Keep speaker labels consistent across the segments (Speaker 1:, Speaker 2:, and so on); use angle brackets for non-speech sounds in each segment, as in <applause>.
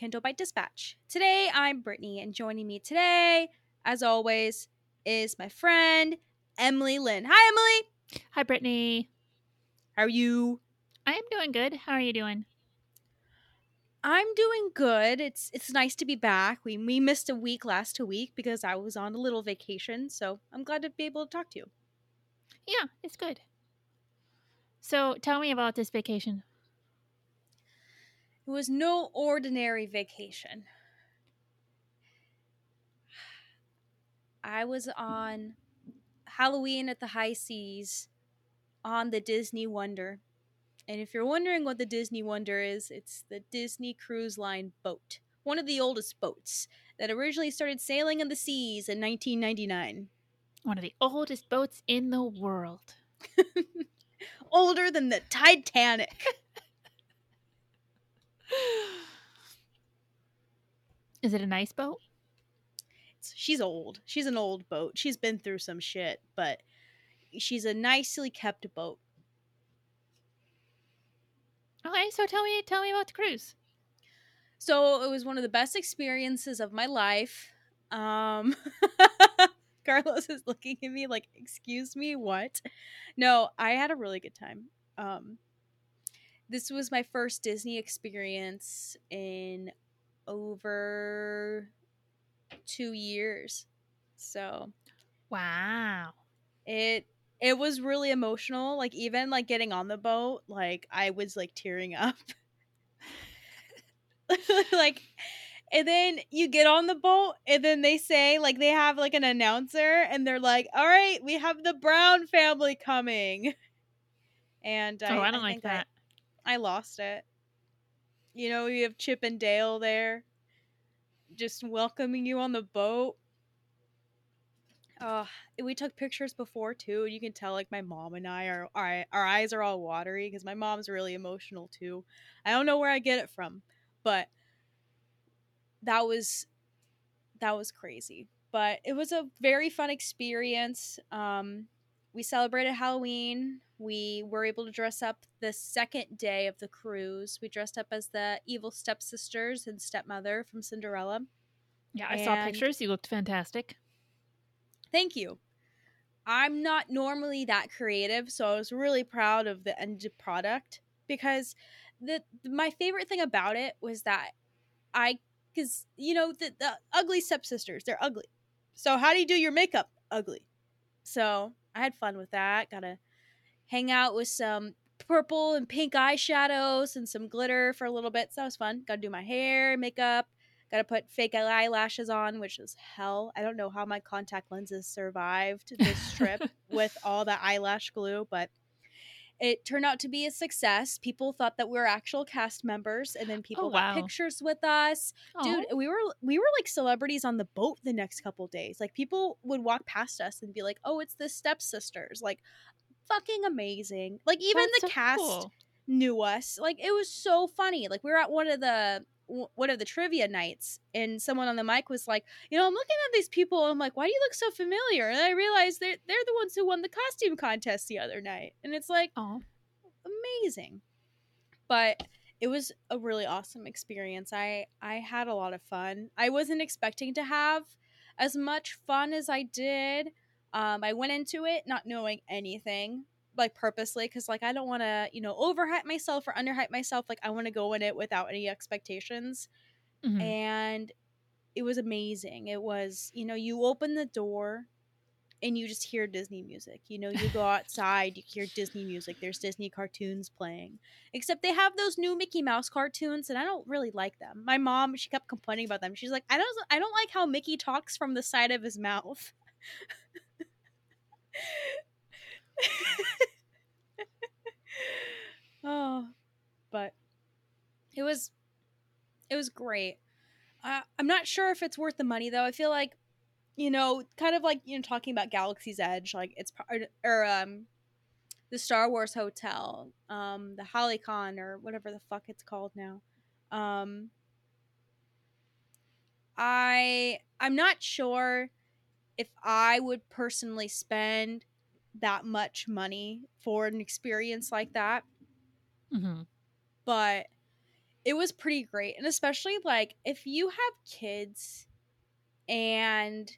Speaker 1: Canto Bight Dispatch. Today I'm Brittani, and joining me today, as always, is my friend Emily Lynn. Hi, Emily.
Speaker 2: Hi, Brittani.
Speaker 1: How are you?
Speaker 2: I am doing good. How are you doing?
Speaker 1: I'm doing good. It's it's nice to be back. We we missed a week last week because I was on a little vacation, so I'm glad to be able to talk to you.
Speaker 2: Yeah, it's good. So tell me about this vacation.
Speaker 1: It was no ordinary vacation. I was on Halloween at the High Seas on the Disney Wonder. And if you're wondering what the Disney Wonder is, it's the Disney Cruise Line boat, one of the oldest boats that originally started sailing in the seas in 1999.
Speaker 2: One of the oldest boats in the world. <laughs>
Speaker 1: Older than the Titanic. <laughs> <sighs>
Speaker 2: Is it a nice boat?
Speaker 1: She's old. She's an old boat. She's been through some shit, but she's a nicely kept boat.
Speaker 2: Okay, so tell me tell me about the cruise.
Speaker 1: So it was one of the best experiences of my life. Um <laughs> Carlos is looking at me like, "Excuse me, what?" No, I had a really good time. Um this was my first Disney experience in over 2 years. So,
Speaker 2: Wow.
Speaker 1: it it was really emotional like even like getting on the boat like i was like tearing up <laughs> like and then you get on the boat and then they say like they have like an announcer and they're like all right we have the brown family coming and
Speaker 2: oh, I don't like that.
Speaker 1: I, I lost it you know you have chip and dale there just welcoming you on the boat uh, we took pictures before too. You can tell like my mom and I are our, our eyes are all watery because my mom's really emotional too. I don't know where I get it from, but that was that was crazy. But it was a very fun experience. Um, we celebrated Halloween. We were able to dress up the second day of the cruise. We dressed up as the evil stepsisters and stepmother from Cinderella.
Speaker 2: Yeah, I saw pictures. You looked fantastic.
Speaker 1: Thank you. I'm not normally that creative, so I was really proud of the end product because the my favorite thing about it was that I because you know the, the ugly stepsisters they're ugly. So how do you do your makeup ugly? So I had fun with that. Got to hang out with some purple and pink eyeshadows and some glitter for a little bit. So that was fun. Got to do my hair, makeup. Got to put fake eyelashes on, which is hell. I don't know how my contact lenses survived this trip <laughs> with all that eyelash glue, but it turned out to be a success. People thought that we were actual cast members, and then oh, people got
Speaker 2: wow.
Speaker 1: pictures with us. Dude, we were we were like celebrities on the boat the next couple days. Like people would walk past us and be like, "Oh, it's the stepsisters." Like fucking amazing. Like even
Speaker 2: That's
Speaker 1: the
Speaker 2: so
Speaker 1: cast
Speaker 2: cool.
Speaker 1: knew us. Like it was so funny. Like we were at one of the w- one of the trivia nights, and someone on the mic was like, "You know, I'm looking at these people, and I'm like, why do you look so familiar?" And I realized they're they're the ones who won the costume contest the other night, and it's like
Speaker 2: Oh,
Speaker 1: amazing. But it was a really awesome experience. I I had a lot of fun. I wasn't expecting to have as much fun as I did. Um, I went into it not knowing anything, like purposely, because like I don't want to, you know, overhype myself or underhype myself. Like I want to go in it without any expectations,
Speaker 2: Mhm.
Speaker 1: and it was amazing. It was, you know, you open the door and you just hear Disney music. You know, you go outside, you hear Disney music. There's Disney cartoons playing. Except they have those new Mickey Mouse cartoons and I don't really like them. My mom, she kept complaining about them. She's like, "I don't I don't like how Mickey talks from the side of his mouth." <laughs> <laughs> oh, but it was it was great. Uh, I'm not sure if it's worth the money though. I feel like you know, kind of like you know, talking about Galaxy's Edge, like it's or um, the Star Wars Hotel, um, the Halcyon or whatever the fuck it's called now. Um, I I'm not sure if I would personally spend that much money for an experience like that,
Speaker 2: Mhm.
Speaker 1: but it was pretty great. And especially like if you have kids and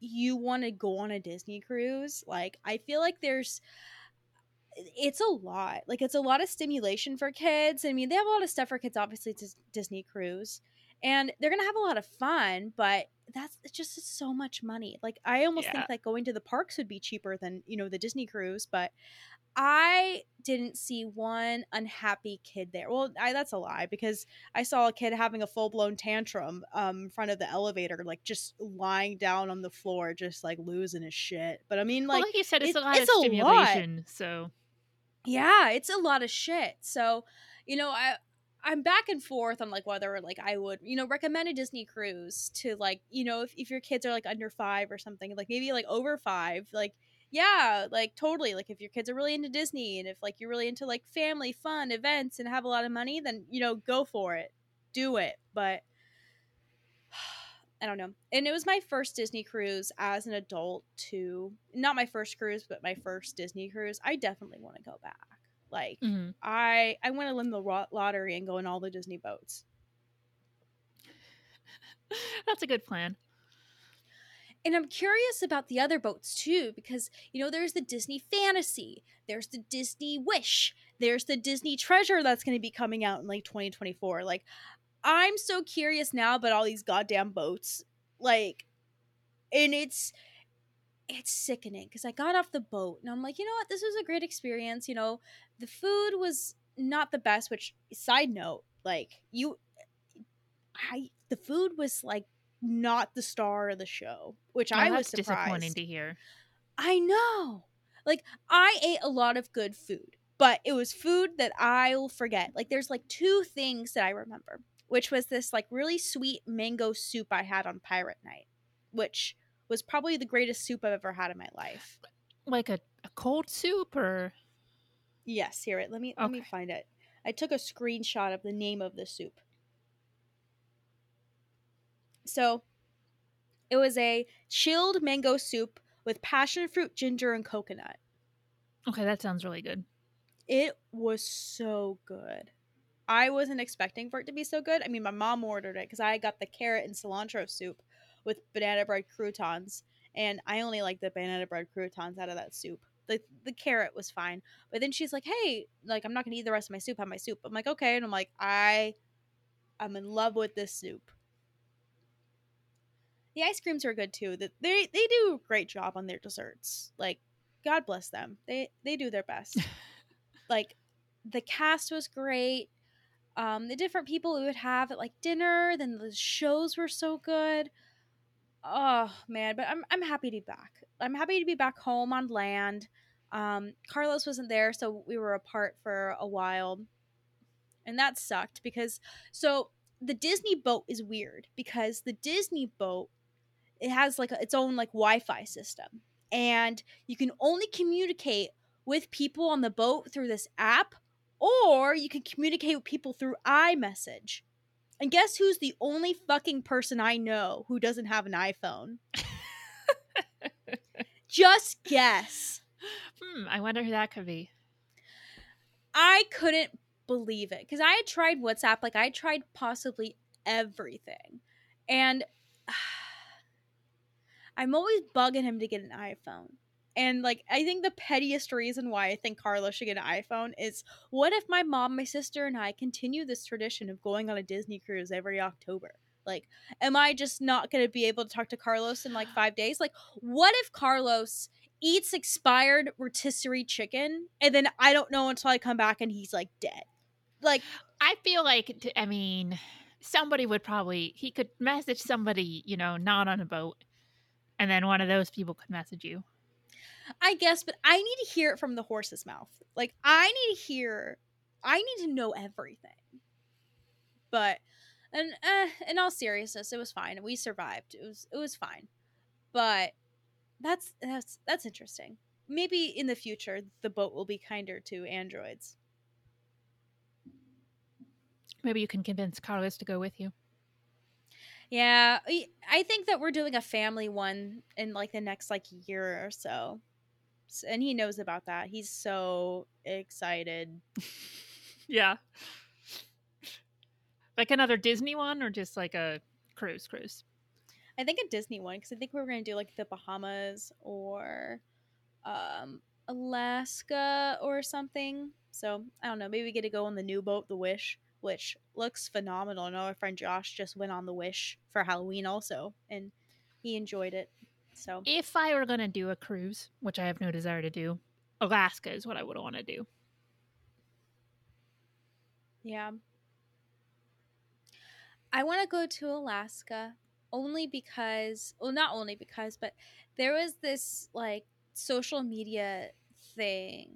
Speaker 1: you want to go on a Disney cruise, like I feel like there's it's a lot. Like it's a lot of stimulation for kids. I mean, they have a lot of stuff for kids obviously it's a Disney cruise. And they're going to have a lot of fun, but that's it's just so much money. Like I almost
Speaker 2: Yeah.
Speaker 1: think that going to the parks would be cheaper than, you know, the Disney cruise, but I didn't see one unhappy kid there. Well, I, that's a lie because I saw a kid having a full blown tantrum um, in front of the elevator, like just lying down on the floor, just like losing his shit. But I mean,
Speaker 2: well,
Speaker 1: like,
Speaker 2: like you said, it's
Speaker 1: it-
Speaker 2: a lot
Speaker 1: it's
Speaker 2: of
Speaker 1: a lot.
Speaker 2: stimulation. So
Speaker 1: yeah, it's a lot of shit. So, you know, I I'm back and forth on like whether like I would, you know, recommend a Disney cruise to like, you know, if, if your kids are like under five or something, like maybe like over five, like yeah, like totally. Like if your kids are really into Disney and if like you're really into like family fun events and have a lot of money, then you know, go for it. Do it. But <sighs> I don't know. And it was my first Disney cruise as an adult too. Not my first cruise, but my first Disney cruise. I definitely want to go back. Like
Speaker 2: mhm.
Speaker 1: I I want to win the lottery and go in all the Disney boats. <laughs>
Speaker 2: that's a good plan.
Speaker 1: And I'm curious about the other boats too because you know there's the Disney Fantasy, there's the Disney Wish, there's the Disney Treasure that's going to be coming out in like 2024. Like I'm so curious now about all these goddamn boats. Like and it's it's sickening because I got off the boat and I'm like, you know what, this was a great experience. You know, the food was not the best. Which side note, like you, I the food was like not the star of the show, which
Speaker 2: Well,
Speaker 1: I was
Speaker 2: disappointing to hear.
Speaker 1: I know, like I ate a lot of good food, but it was food that I'll forget. Like there's like two things that I remember, which was this like really sweet mango soup I had on Pirate Night, which was probably the greatest soup I've ever had in my life.
Speaker 2: Like a, a cold soup or
Speaker 1: Yes, here it. Let me let me find it. I took a screenshot of the name of the soup. So, it was a chilled mango soup with passion fruit, ginger, and coconut.
Speaker 2: okay, that sounds really good.
Speaker 1: It was so good. I wasn't expecting for it to be so good. I mean, my mom ordered it because I got the carrot and cilantro soup with banana bread croutons, and I only like the banana bread croutons out of that soup. The the carrot was fine, but then she's like, "Hey, like I'm not gonna eat the rest of my soup. Have my soup." I'm like, "Okay," and I'm like, "I, I'm in love with this soup." The ice creams are good too. That they they do a great job on their desserts. Like, God bless them. They they do their best like the cast was great um the different people we would have at like dinner then the shows were so good oh man but i'm i'm happy to be back i'm happy to be back home on land um carlos wasn't there so we were apart for a while and that sucked because so the disney boat is weird because the disney boat it has like a, its own like wi-fi system and you can only communicate with people on the boat through this app, or you can communicate with people through iMessage. And guess who's the only fucking person I know who doesn't have an iPhone? <laughs> Just guess.
Speaker 2: Hmm, I wonder who that could be.
Speaker 1: I couldn't believe it because I had tried WhatsApp, like I tried possibly everything, and <sighs> I'm always bugging him to get an iPhone. And like I think the pettiest reason why I think Carlos should get an iPhone is what if my mom, my sister, and I continue this tradition of going on a Disney cruise every October? Like, am I just not gonna be able to talk to Carlos in like five days? Like, what if Carlos eats expired rotisserie chicken and then I don't know until I come back and he's like dead? Like,
Speaker 2: I feel like I mean, somebody would probably he could message somebody, you know, not on a boat, and then one of those people could message you.
Speaker 1: I guess, but I need to hear it from the horse's mouth. Like, I need to hear, I need to know everything. But, and uh, in all seriousness, it was fine. We survived. It was, it was fine. But that's that's that's interesting. Maybe in the future, the boat will be kinder to androids.
Speaker 2: Maybe you can convince Carlos to go with you.
Speaker 1: Yeah, I- I think that we're doing a family one in like the next like year or so. And he knows about that. He's so excited. <laughs>
Speaker 2: Yeah. Like another Disney one or just like a cruise cruise?
Speaker 1: I think a Disney one because I think we were gonna do like the Bahamas or um Alaska or something. So I don't know. Maybe we get to go on the new boat, the Wish, which looks phenomenal. I know our friend Josh just went on the Wish for Halloween also, and he enjoyed it. So
Speaker 2: If I were going to do a cruise, which I have no desire to do, Alaska is what I would want to do.
Speaker 1: Yeah. I want to go to Alaska only because, well, not only because, but there was this like social media thing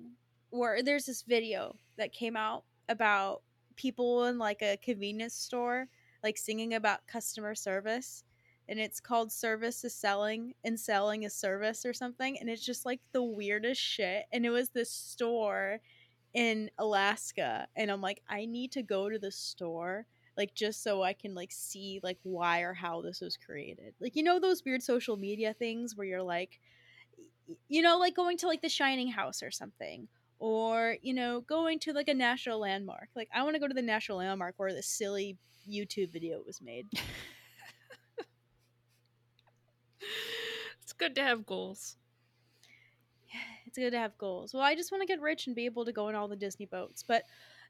Speaker 1: where there's this video that came out about people in like a convenience store like singing about customer service and it's called service is selling and selling is service or something and it's just like the weirdest shit and it was this store in Alaska and I'm like I need to go to the store like just so I can like see like why or how this was created. Like you know those weird social media things where you're like you know like going to like the shining house or something or you know going to like a national landmark. Like I want to go to the national landmark where this silly YouTube video was made.
Speaker 2: It's good to have goals.
Speaker 1: Yeah, it's good to have goals. Well, I just want to get rich and be able to go on all the Disney boats. But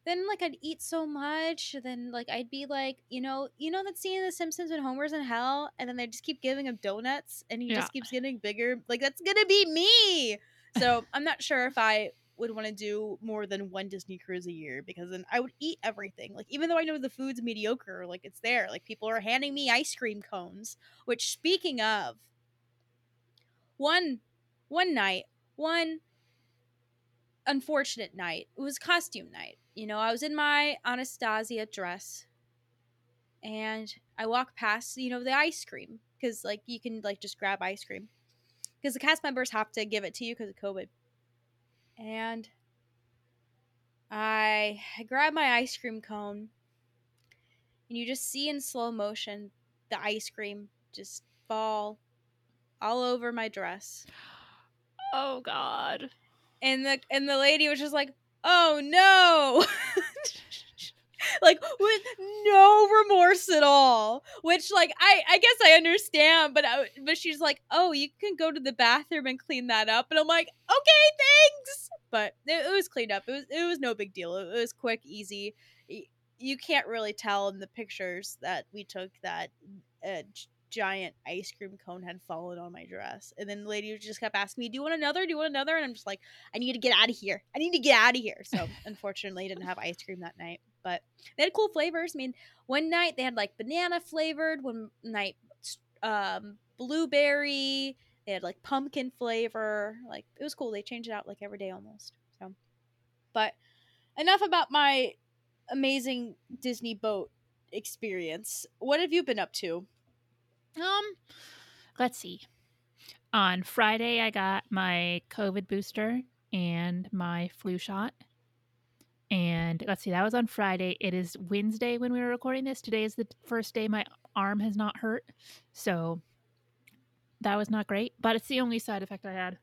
Speaker 1: then like I'd eat so much, then like I'd be like, you know, you know that scene in The Simpsons when Homer's in hell, and then they just keep giving him donuts, and he
Speaker 2: Yeah.
Speaker 1: just keeps getting bigger. Like that's gonna be me. So <laughs> I'm not sure if I would want to do more than one Disney cruise a year because then I would eat everything. Like even though I know the food's mediocre, like it's there. Like people are handing me ice cream cones. Which speaking of, one one night, one unfortunate night. It was costume night. You know, I was in my Anastasia dress and I walk past, you know, the ice cream because like you can like just grab ice cream because the cast members have to give it to you because of COVID. And I grab my ice cream cone and you just see in slow motion the ice cream just fall all over my dress
Speaker 2: Oh God.
Speaker 1: and the and the lady was just like, "Oh no." <laughs> like with no remorse at all which like i i guess i understand but I, but she's like oh you can go to the bathroom and clean that up and i'm like okay thanks. But it, it was cleaned up. It was it was no big deal. It, was quick easy. You can't really tell in the pictures that we took that uh, g- giant ice cream cone had fallen on my dress. And then the lady just kept asking me do you want another? Do you want another? And i'm just like i need to get out of here. I need to get out of here. So <laughs> unfortunately I didn't have ice cream that night but they had cool flavors. I mean one night they had like banana flavored one night um blueberry. They had like pumpkin flavor. Like it was cool. They changed it out like every day almost so. But enough about my amazing disney boat experience. What have you been up to
Speaker 2: Um, let's see. On Friday, I got my COVID booster and my flu shot. And let's see, that was on Friday. It is Wednesday when we were recording this. Today is the first day my arm has not hurt. So that was not great, but it's the only side effect I had.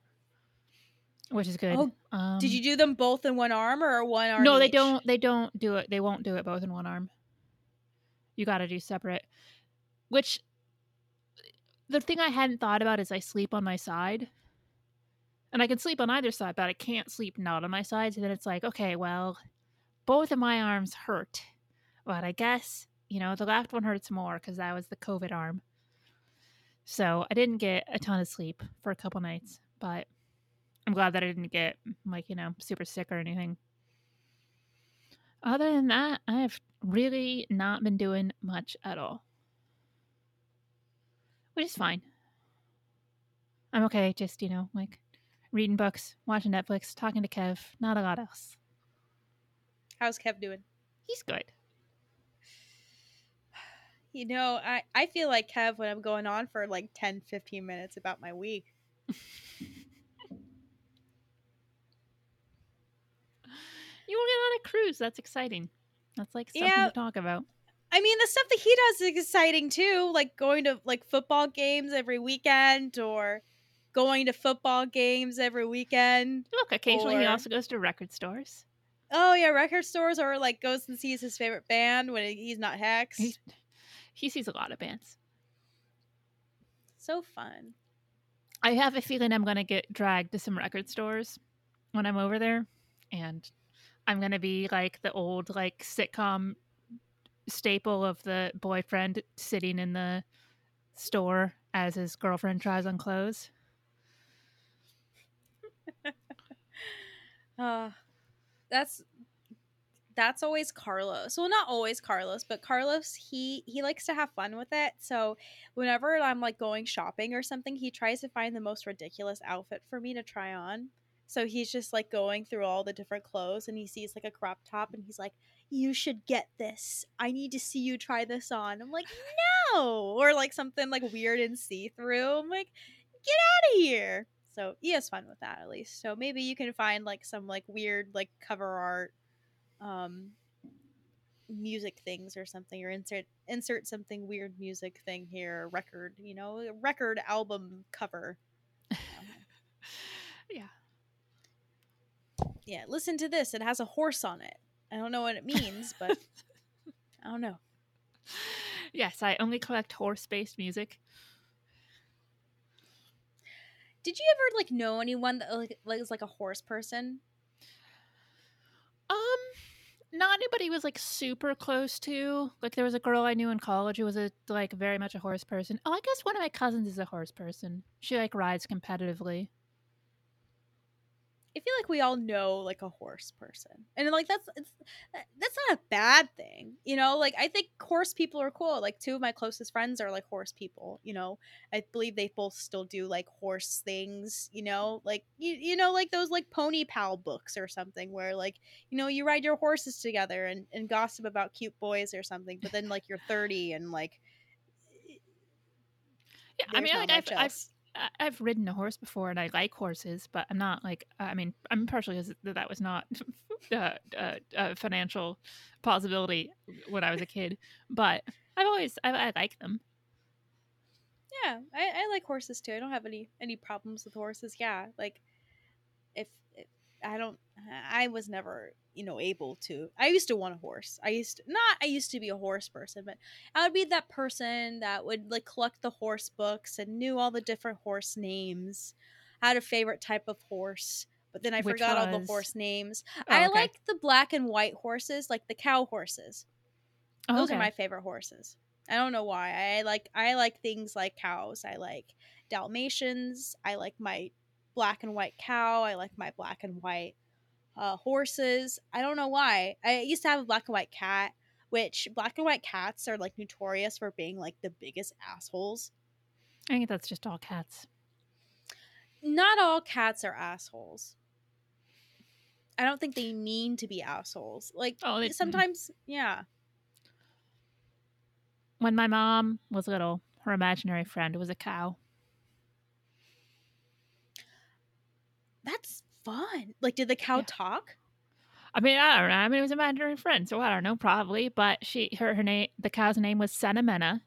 Speaker 2: which is good.
Speaker 1: Oh,
Speaker 2: um,
Speaker 1: Did you do them both in one arm or one arm?
Speaker 2: No, they don't. They don't do it. They won't do it both in one arm. You got to do separate. Which the thing I hadn't thought about is I sleep on my side, and I can sleep on either side, but I can't sleep not on my side. So then it's like, okay, well, both of my arms hurt, but I guess you know the left one hurts more because that was the COVID arm. So I didn't get a ton of sleep for a couple nights, but I'm glad that I didn't get like you know super sick or anything. Other than that, I have really not been doing much at all. Which is fine. I'm okay, just, you know, like reading books, watching Netflix, talking to Kev, not a lot else.
Speaker 1: How's Kev doing?
Speaker 2: He's good.
Speaker 1: You know, I, I feel like Kev when I'm going on for like 10, 15 minutes about my week. <laughs>
Speaker 2: You will get on a cruise. That's exciting. That's like something
Speaker 1: Yeah.
Speaker 2: to talk about.
Speaker 1: I mean, the stuff that he does is exciting too, like going to like football games every weekend or going to football games every weekend.
Speaker 2: Look, occasionally he also goes to record stores.
Speaker 1: Oh yeah, record stores or like goes and sees his favorite band when he's not Hex.
Speaker 2: He's, he sees a lot of bands.
Speaker 1: so fun.
Speaker 2: I have a feeling I'm going to get dragged to some record stores when I'm over there. And I'm going to be like the old, like, sitcom staple of the boyfriend sitting in the store as his girlfriend tries on clothes.
Speaker 1: Uh, that's that's always Carlos. Well, not always Carlos, but Carlos he he likes to have fun with it. So whenever I'm like going shopping or something, he tries to find the most ridiculous outfit for me to try on. So he's just like going through all the different clothes and he sees like a crop top and he's like, "You should get this. I need to see you try this on." I'm like, "No!" Or like something like weird and see-through. I'm like, "Get out of here." So he has fun with that at least. So maybe you can find like some like weird like cover art um music things or something or insert insert something weird music thing here record you know record album cover <laughs>
Speaker 2: Yeah.
Speaker 1: yeah listen to this it has a horse on it i don't know what it means but <laughs> i don't know
Speaker 2: yes, I only collect horse based music.
Speaker 1: did you ever like know anyone that like, like was like a horse person
Speaker 2: Um, not anybody was like super close to. Like there was a girl I knew in college who was a like very much a horse person. Oh, I guess one of my cousins is a horse person. She like rides competitively.
Speaker 1: I feel like we all know like a horse person, and like that's it's that's not a bad thing, you know. Like I think horse people are cool. Like two of my closest friends are like horse people, you know. I believe they both still do like horse things, you know, like you you know like those like pony pal books or something where like you know you ride your horses together and and gossip about cute boys or something. But then like you're 30 and like
Speaker 2: Yeah, I mean, like I've, I've I've ridden a horse before, and I like horses, but I'm not like I mean, I'm partially because that was not <laughs> uh, uh, a financial possibility when I was a kid. But I've always I, I like them.
Speaker 1: Yeah, I, I like horses too. I don't have any any problems with horses. Yeah, like if, if I don't, I was never you know able to. I used to want a horse. I used to, not. I used to be a horse person, but I would be that person that would like collect the horse books and knew all the different horse names. I had a favorite type of horse, but then I
Speaker 2: Which
Speaker 1: forgot all the horse names.
Speaker 2: Oh,
Speaker 1: I
Speaker 2: okay.
Speaker 1: like the black and white horses, like the cow horses.
Speaker 2: Oh,
Speaker 1: Those
Speaker 2: okay.
Speaker 1: are my favorite horses. I don't know why. I like I like things like cows. I like Dalmatians. I like my black and white cow. I like my black and white uh, horses. I don't know why. I used to have a black and white cat, which black and white cats are like notorious for being like the biggest assholes.
Speaker 2: I think that's just all cats.
Speaker 1: Not all cats are assholes. I don't think they mean to be assholes. Like
Speaker 2: Oh, they-
Speaker 1: sometimes, yeah.
Speaker 2: When my mom was little, her imaginary friend was a cow.
Speaker 1: That's fun. Like, did the cow
Speaker 2: Yeah.
Speaker 1: talk?
Speaker 2: I mean, I don't know. I mean, it was a imaginary friend, so I don't know, probably. But she, her, her name, the cow's name was Senimena,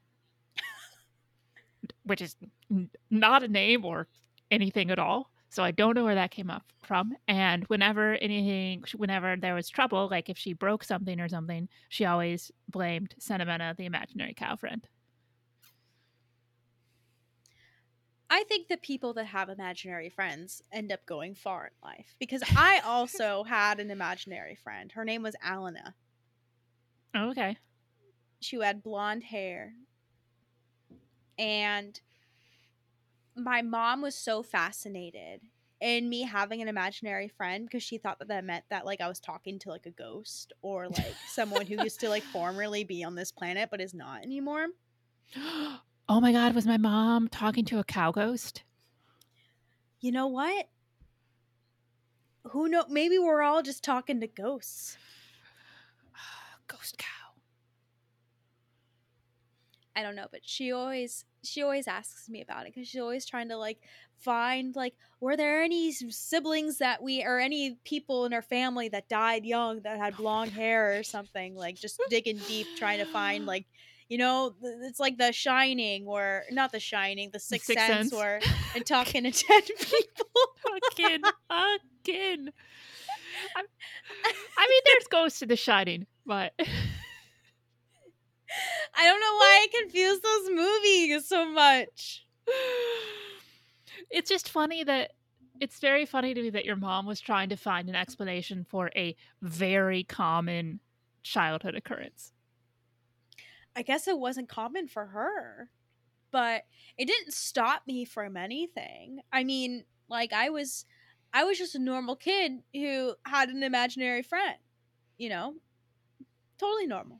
Speaker 2: <laughs> which is n- not a name or anything at all. So I don't know where that came up from. And whenever anything, whenever there was trouble, like if she broke something or something, she always blamed Sentimenta, the imaginary cow friend.
Speaker 1: I think the people that have imaginary friends end up going far in life because I also had an imaginary friend. Her name was Alana.
Speaker 2: Oh, okay.
Speaker 1: She had blonde hair. And my mom was so fascinated in me having an imaginary friend because she thought that that meant that like I was talking to like a ghost or like someone who used to like formerly be on this planet but is not anymore.
Speaker 2: Oh my god, was my mom talking to a cow ghost?
Speaker 1: You know what? Who know? Maybe we're all just talking to ghosts. <sighs>
Speaker 2: Ghost cow.
Speaker 1: I don't know, but she always she always asks me about it because she's always trying to like find like were there any siblings that we or any people in our family that died young that had blonde hair or something like just digging deep trying to find like you know it's like the shining or not the shining the sixth,
Speaker 2: Sixth
Speaker 1: sense,
Speaker 2: Sense.
Speaker 1: or <laughs> and talking to dead <laughs> people
Speaker 2: Again. Again. <laughs> I'm- I mean, there's ghosts in The Shining, but
Speaker 1: i don't know why i confuse those movies so much
Speaker 2: it's just funny that it's very funny to me that your mom was trying to find an explanation for a very common childhood occurrence.
Speaker 1: I guess it wasn't common for her, but it didn't stop me from anything. I mean, like I was I was just a normal kid who had an imaginary friend, you know? Totally normal.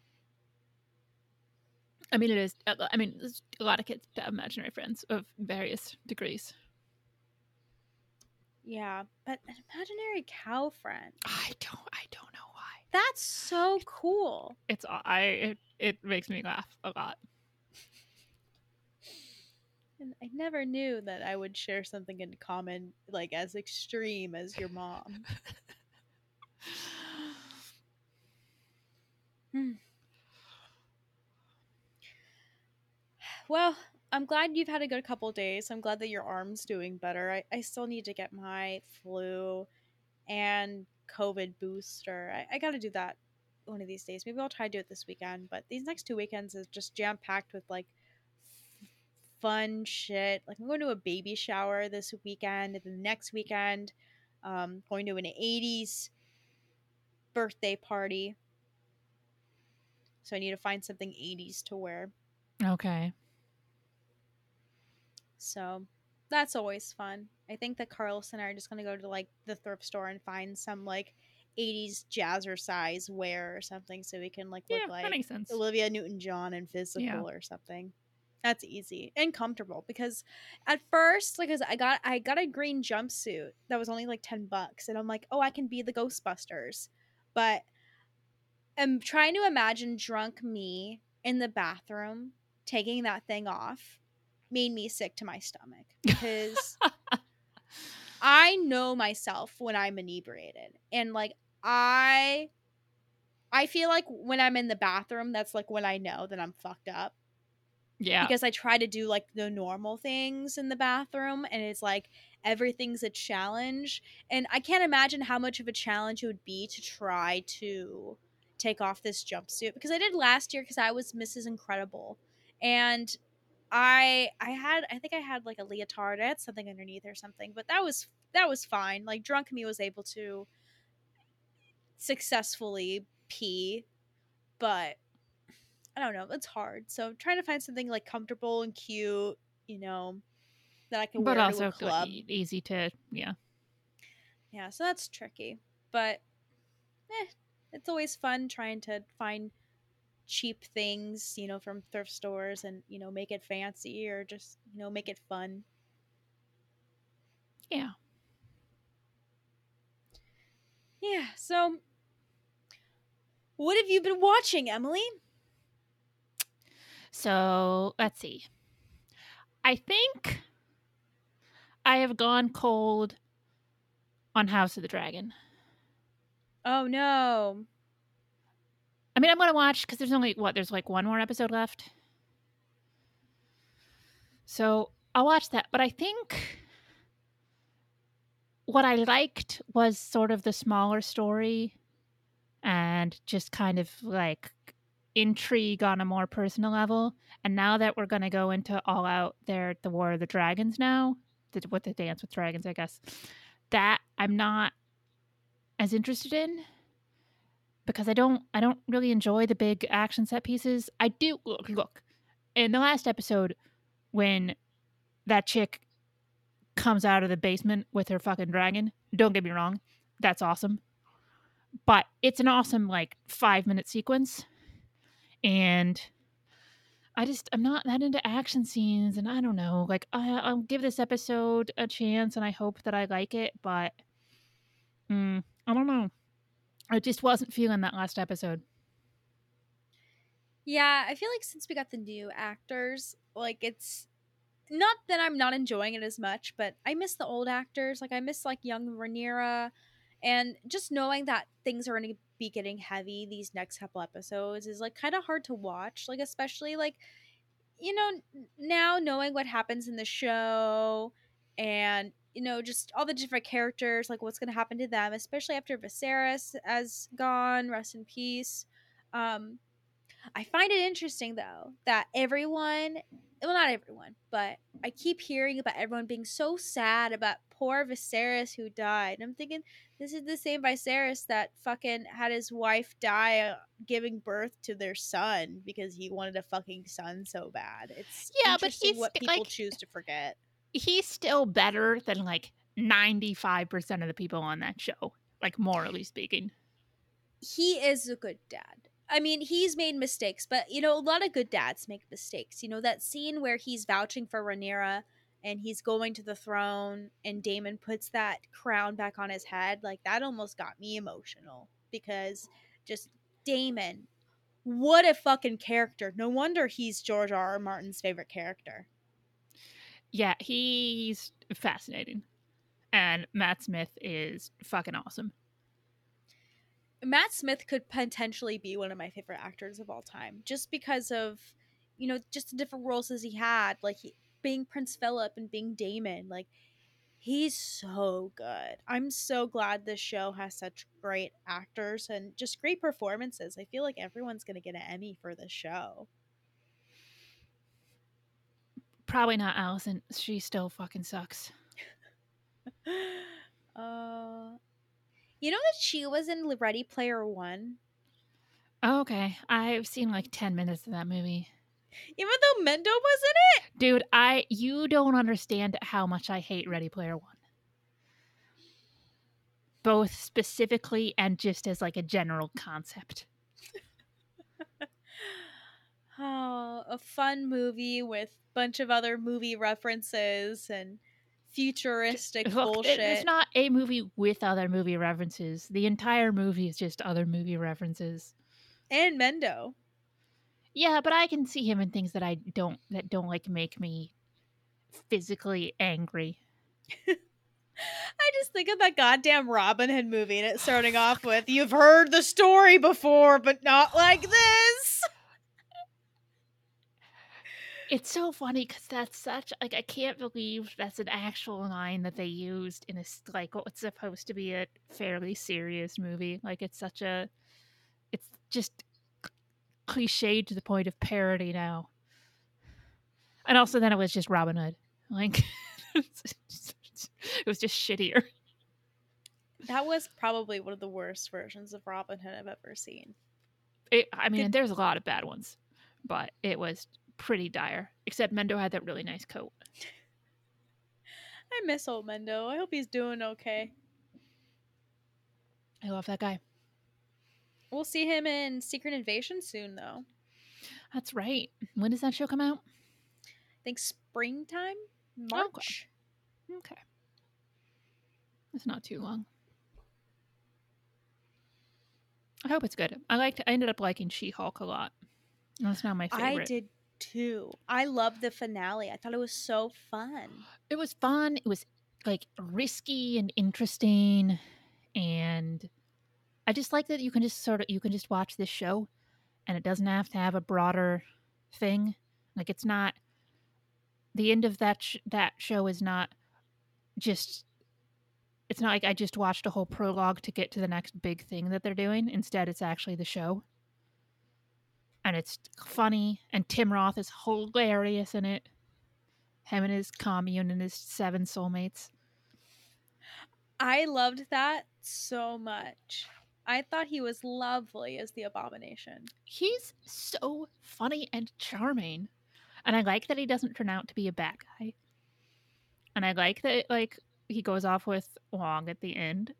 Speaker 2: I mean, it is. uh, I mean, there's a lot of kids have imaginary friends of various degrees.
Speaker 1: Yeah, but an imaginary cow friend.
Speaker 2: I don't. I don't.
Speaker 1: That's so cool.
Speaker 2: It's. I. It, it makes me laugh a lot.
Speaker 1: And I never knew that I would share something in common like as extreme as your mom. <sighs> Well, I'm glad you've had a good couple days. I'm glad that your arm's doing better. I, I still need to get my flu and COVID booster. I, I got to do that one of these days. Maybe I'll try to do it this weekend. But these next two weekends is just jam packed with like f- fun shit. Like I'm going to a baby shower this weekend. And the next weekend, um, going to an 80s birthday party. So I need to find something 80s to wear.
Speaker 2: Okay.
Speaker 1: So that's always fun. I think that Carlos and I are just gonna go to like the thrift store and find some like 80s jazzercise wear or something so we can like look
Speaker 2: Yeah,
Speaker 1: like
Speaker 2: that makes sense.
Speaker 1: Olivia Newton John and physical or something. That's easy and comfortable because at first, like, 'cause I got I got a green jumpsuit that was only like ten bucks, and I'm like, oh, I can be the Ghostbusters, but I'm trying to imagine drunk me in the bathroom taking that thing off made me sick to my stomach <laughs> because I know myself when I'm inebriated. And like I I feel like when I'm in the bathroom, that's like when I know that I'm fucked up.
Speaker 2: Yeah.
Speaker 1: Because I try to do like the normal things in the bathroom and it's like everything's a challenge. And I can't imagine how much of a challenge it would be to try to take off this jumpsuit because I did last year because I was Mrs. Incredible. And I I had I think I had like a leotard. I had something underneath or something, but that was that was fine. Like drunk me was able to successfully pee, but I don't know. It's hard. So I'm trying to find something like comfortable and cute, you know, that I can
Speaker 2: but
Speaker 1: wear
Speaker 2: also
Speaker 1: to a club.
Speaker 2: easy to yeah.
Speaker 1: Yeah, so that's tricky. But eh, it's always fun trying to find cheap things, you know, from thrift stores and, you know, make it fancy or just, you know, make it fun.
Speaker 2: Yeah.
Speaker 1: Yeah, so what have you been watching, Emily?
Speaker 2: So let's see. I think I have gone cold on House of the Dragon.
Speaker 1: Oh no.
Speaker 2: I mean, I'm gonna watch because there's only what there's like one more episode left. So I'll watch that. But I think what I liked was sort of the smaller story and just kind of like intrigue on a more personal level. And now that we're going to go into all out there, the War of the Dragons now, the, what the Dance with Dragons, I guess, that I'm not as interested in because I don't I don't really enjoy the big action set pieces. I do look, look in the last episode when that chick comes out of the basement with her fucking dragon. Don't get me wrong, that's awesome. But it's an awesome like 5 minute sequence and I just I'm not that into action scenes and I don't know. Like I I'll give this episode a chance and I hope that I like it, but mm, I don't know. I just wasn't feeling that last episode.
Speaker 1: Yeah, I feel like since we got the new actors, like it's not that I'm not enjoying it as much, but I miss the old actors. Like I miss like young Rhaenyra, and just knowing that things are going to be getting heavy these next couple episodes is like kind of hard to watch. Like especially like you know now knowing what happens in the show and you know just all the different characters, like what's going to happen to them, especially after Viserys has gone, rest in peace. Um, I find it interesting though that everyone, well, not everyone, but I keep hearing about everyone being so sad about poor Viserys who died. I'm thinking this is the same Viserys that fucking had his wife die uh, giving birth to their son because he wanted a fucking son so bad. It's
Speaker 2: yeah, but he's
Speaker 1: what people
Speaker 2: like,
Speaker 1: choose to forget.
Speaker 2: He's still better than like 95% of the people on that show, like morally speaking.
Speaker 1: He is a good dad. I mean, he's made mistakes, but you know, a lot of good dads make mistakes. You know, that scene where he's vouching for Rhaenyra and he's going to the throne and Daemon puts that crown back on his head, like that almost got me emotional because just Daemon, what a fucking character. No wonder he's George R. R. Martin's favorite character.
Speaker 2: Yeah, he's fascinating. And Matt Smith is fucking awesome.
Speaker 1: Matt Smith could potentially be one of my favorite actors of all time just because of you know just the different roles as he had like he, being Prince Philip and being Daemon. like he's so good. I'm so glad this show has such great actors and just great performances. I feel like everyone's going to get an Emmy for this show.
Speaker 2: Probably not Alicent. She still fucking sucks. <laughs>
Speaker 1: uh you know that she was in Ready Player One?
Speaker 2: Oh, okay. I've seen like 10 minutes of that movie.
Speaker 1: Even though Mendo was in it?
Speaker 2: Dude, I you don't understand how much I hate Ready Player One. Both specifically and just as like a general concept.
Speaker 1: Oh, a fun movie with a bunch of other movie references and futuristic
Speaker 2: Look,
Speaker 1: bullshit.
Speaker 2: It's not a movie with other movie references. The entire movie is just other movie references.
Speaker 1: and Mendo.
Speaker 2: Yeah, but I can see him in things that I don't that don't like make me physically angry.
Speaker 1: I just think of that goddamn Robin Hood movie and it starting off with "You've heard the story before, but not like this."
Speaker 2: It's so funny because that's such like I can't believe that's an actual line that they used in a like what's supposed to be a fairly serious movie. Like it's such a, it's just cliched to the point of parody now. And also, then it was just Robin Hood. Like <laughs> it was just shittier.
Speaker 1: That was probably one of the worst versions of Robin Hood I've ever seen.
Speaker 2: It, I mean,
Speaker 1: Did-
Speaker 2: there's a lot of bad ones, but it was pretty dire. Except Mendo had that really nice coat.
Speaker 1: I miss old Mendo. I hope he's doing okay.
Speaker 2: I love that guy.
Speaker 1: We'll see him in Secret Invasion soon, though.
Speaker 2: That's right. When does that show come out?
Speaker 1: I think springtime, oh, March.
Speaker 2: Okay. It's not too long. I hope it's good. I liked I ended up liking She-Hulk a lot. That's not my favorite.
Speaker 1: I did too. I loved the finale. I thought it was so fun.
Speaker 2: It was fun. It was like risky and interesting and I just like that you can just sort of you can just watch this show and it doesn't have to have a broader thing. Like it's not the end of that sh- that show is not just it's not like I just watched a whole prologue to get to the next big thing that they're doing. Instead, it's actually the show. And it's funny, and Tim Roth is hilarious in it. Him and his commune and his seven soulmates.
Speaker 1: I loved that so much. I thought he was lovely as the abomination.
Speaker 2: He's so funny and charming. And I like that he doesn't turn out to be a bad guy. And I like that like he goes off with Wong at the end.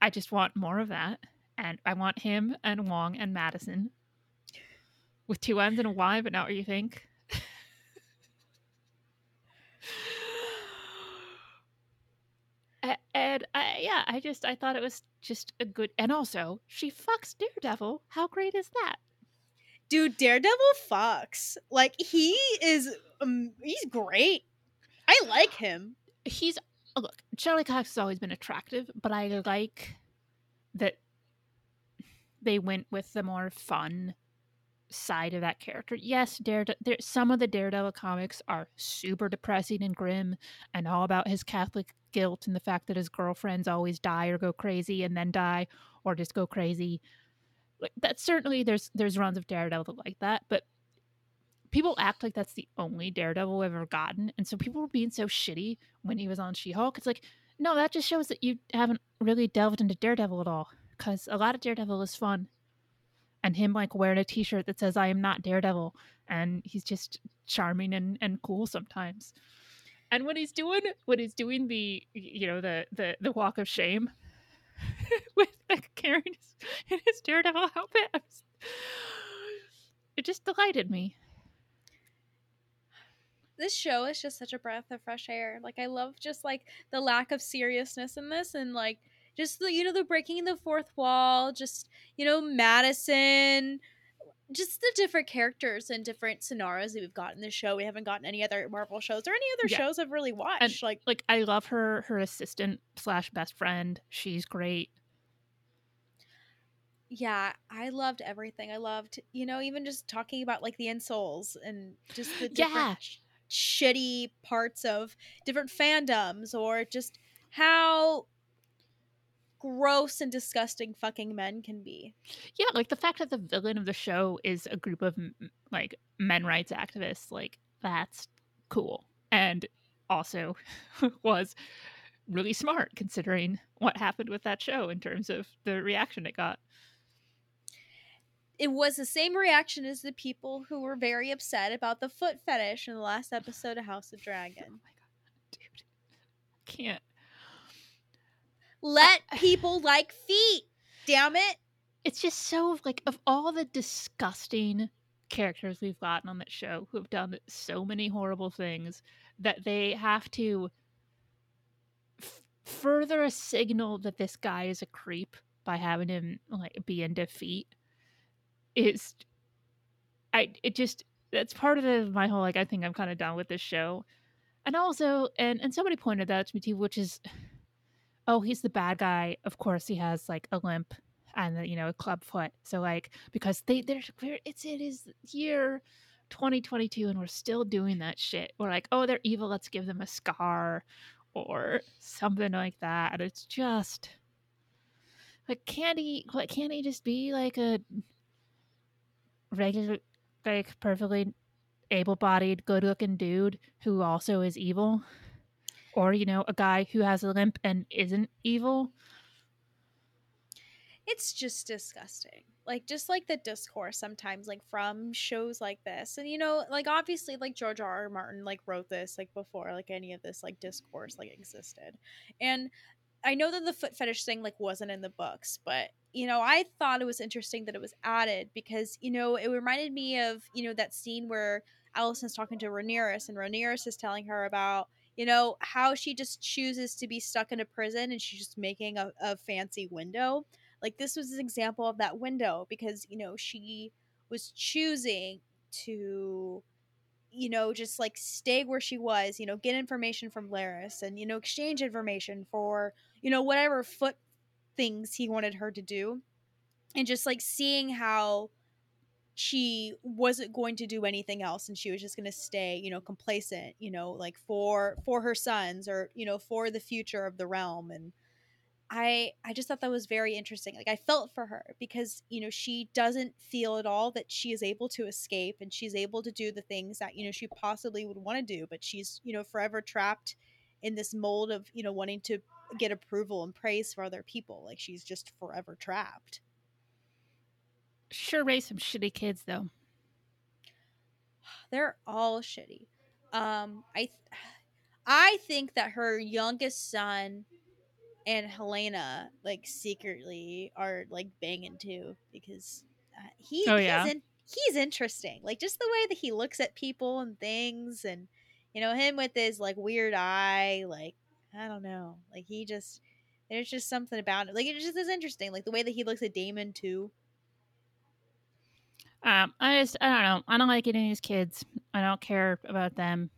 Speaker 2: I just want more of that. And I want him and Wong and Madison with two N's and a Y, but not what you think. <sighs> and I, yeah, I just I thought it was just a good. And also, she fucks Daredevil. How great is that?
Speaker 1: Dude, Daredevil fucks. Like he is, um, he's great. I like him. <gasps>
Speaker 2: He's look. Charlie Cox has always been attractive, but I like that they went with the more fun side of that character. Yes, Daredevil. Some of the Daredevil comics are super depressing and grim, and all about his Catholic guilt and the fact that his girlfriends always die or go crazy and then die or just go crazy. Like that certainly there's there's runs of Daredevil like that, but people act like that's the only Daredevil we've ever gotten. And so people were being so shitty when he was on She-Hulk. It's like, no, that just shows that you haven't really delved into Daredevil at all. Because a lot of Daredevil is fun. And him like wearing a t-shirt that says I am not Daredevil. And he's just charming and, and cool sometimes. And when he's doing when he's doing the you know the the the walk of shame <laughs> with like carrying his, daredevil outfit, <gasps> it just delighted me.
Speaker 1: This show is just such a breath of fresh air. Like I love just like the lack of seriousness in this and like just the you know the breaking the fourth wall, just you know Madisynn just the different characters and different scenarios that we've got in the show. We haven't gotten any other Marvel shows or any other yeah. shows I've really watched.
Speaker 2: And,
Speaker 1: like,
Speaker 2: like I love her her assistant slash best friend. She's great.
Speaker 1: Yeah, I loved everything. I loved, you know, even just talking about like the incels and just the different yeah. shitty parts of different fandoms or just how gross and disgusting fucking men can be.
Speaker 2: Yeah, like the fact that the villain of the show is a group of like men rights activists, like that's cool. And also <laughs> was really smart considering what happened with that show in terms of the reaction it got.
Speaker 1: It was the same reaction as the people who were very upset about the foot fetish in the last episode of House of Dragon. Oh my god,
Speaker 2: dude. I can't
Speaker 1: let people like feet. Damn it.
Speaker 2: It's just so like of all the disgusting characters we've gotten on that show who have done so many horrible things that they have to f- further a signal that this guy is a creep by having him like be in defeat is I it just that's part of the, my whole like I think I'm kind of done with this show. And also and and somebody pointed that to me too, which is oh, he's the bad guy. Of course, he has like a limp and you know a club foot. So like because they they're it's it is year 2022 and we're still doing that shit. We're like, oh, they're evil. Let's give them a scar or something like that. And it's just like can't he? Like can't he just be like a regular, like perfectly able-bodied, good-looking dude who also is evil? Or you know a guy who has a limp and isn't evil?
Speaker 1: It's just disgusting. Like just like the discourse sometimes like from shows like this. And you know like obviously like george r r martin like wrote this like before like any of this like discourse like existed. And i know that the foot fetish thing like wasn't in the books but you know i thought it was interesting that it was added because you know it reminded me of you know that scene where Alicent's talking to Rhaenyra and Rhaenyra is telling her about you know how she just chooses to be stuck in a prison and she's just making a, a fancy window like this was an example of that window because you know she was choosing to you know just like stay where she was you know get information from Larys and you know exchange information for you know whatever foot things he wanted her to do and just like seeing how she wasn't going to do anything else and she was just going to stay you know complacent you know like for for her sons or you know for the future of the realm and I I just thought that was very interesting. Like I felt for her because you know she doesn't feel at all that she is able to escape and she's able to do the things that you know she possibly would want to do, but she's you know forever trapped in this mold of you know wanting to get approval and praise for other people. Like she's just forever trapped.
Speaker 2: Sure raised some shitty kids though.
Speaker 1: They're all shitty. Um, I th- I think that her youngest son and Helaena like secretly are like banging too because uh, he
Speaker 2: Oh,
Speaker 1: he's
Speaker 2: yeah?
Speaker 1: in, he's interesting. Like just the way that he looks at people and things and you know him with his like weird eye like I don't know. Like he just there's just something about it. Like it just is interesting. Like the way that he looks at Daemon too.
Speaker 2: Um, I just I don't know. I don't like any of these kids. I don't care about them.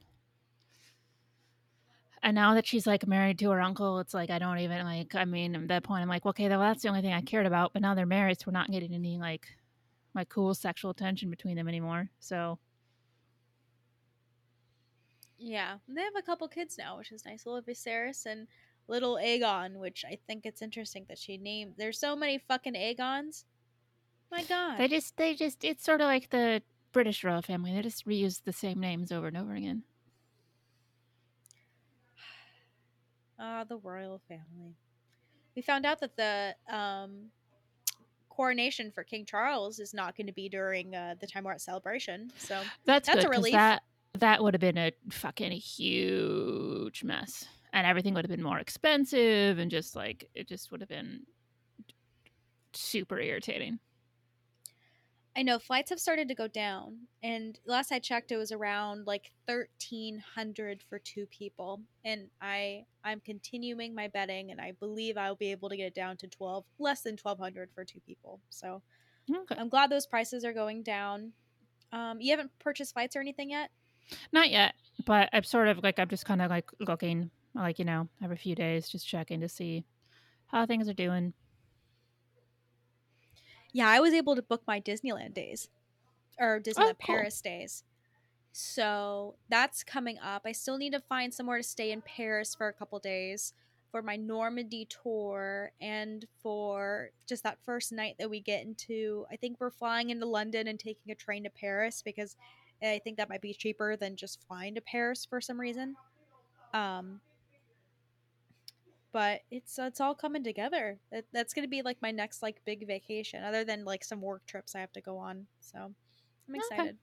Speaker 2: And now that she's like married to her uncle, it's like I don't even like. I mean, at that point, I'm like, okay, well, that's the only thing I cared about. But now they're married, so we're not getting any like like cool sexual tension between them anymore. So
Speaker 1: Yeah, they have a couple kids now, which is nice. Little Viserys and little Aegon, which I think it's interesting that she named. There's so many fucking Aegons. My God.
Speaker 2: they just they just it's sort of like the British royal family. They just reuse the same names over and over again. <sighs>
Speaker 1: Ah, the royal family. We found out that the um, coronation for King Charles is not going to be during uh, the time we're at celebration. So
Speaker 2: That's,
Speaker 1: That's a
Speaker 2: good 'cause
Speaker 1: relief.
Speaker 2: that that would have been a fucking huge mess, and everything would have been more expensive, and just like it just would have been super irritating.
Speaker 1: I know flights have started to go down, and last I checked, it was around like thirteen hundred for two people. And I I'm continuing my betting, and I believe I'll be able to get it down to twelve, less than twelve hundred for two people. So
Speaker 2: Okay.
Speaker 1: I'm glad those prices are going down. Um, you haven't purchased flights or anything yet?
Speaker 2: Not yet, but I'm sort of like I'm just kind of like looking, like you know, every few days, just checking to see how things are doing.
Speaker 1: Yeah, I was able to book my Disneyland days or Disneyland
Speaker 2: Oh, cool.
Speaker 1: Paris days. So that's coming up. I still need to find somewhere to stay in Paris for a couple days for my Normandy tour and for just that first night that we get into. I think we're flying into London and taking a train to Paris because I think that might be cheaper than just flying to Paris for some reason. Um, but it's it's all coming together. That, that's gonna be like my next like big vacation, other than like some work trips I have to go on. So I'm
Speaker 2: Okay.
Speaker 1: excited.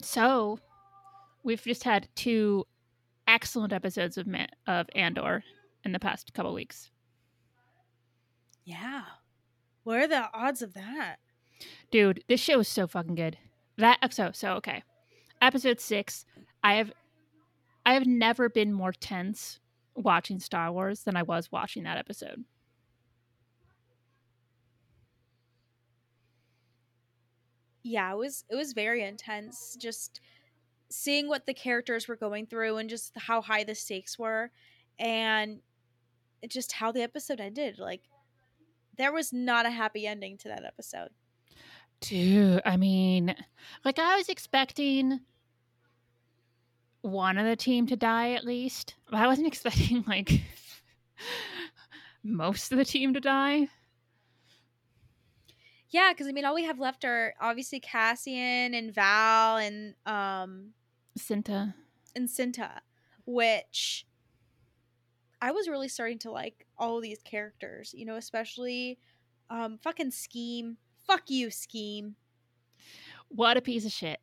Speaker 2: So, we've just had two excellent episodes of Ma- of Andor in the past couple weeks.
Speaker 1: Yeah. What are the odds of that?
Speaker 2: Dude, this show is so fucking good. That oh, so so okay. Episode six. I have I have never been more tense watching Star Wars than I was watching that episode.
Speaker 1: Yeah, it was it was very intense. Just seeing what the characters were going through and just how high the stakes were, and just how the episode ended. Like there was not a happy ending to that episode.
Speaker 2: Dude, I mean, like I was expecting one of the team to die at least. I wasn't <laughs> expecting like most of the team to die.
Speaker 1: Yeah, because I mean, all we have left are obviously Cassian and Vel and um
Speaker 2: Cinta.
Speaker 1: and Cinta, which I was really starting to like all these characters, you know, especially um fucking Skeen. Fuck you, Skeen.
Speaker 2: What a piece of shit.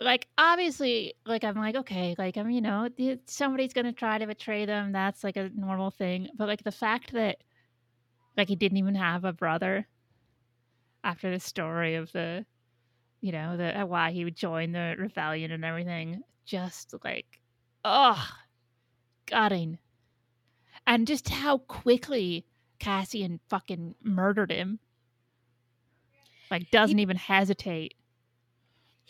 Speaker 2: Like obviously, like I'm like okay, like I'm you know somebody's gonna try to betray them. That's like a normal thing. But like the fact that like he didn't even have a brother after the story of the you know the uh, why he would join the rebellion and everything, just like oh, gutting, and just how quickly Cassian fucking murdered him. Like doesn't even hesitate.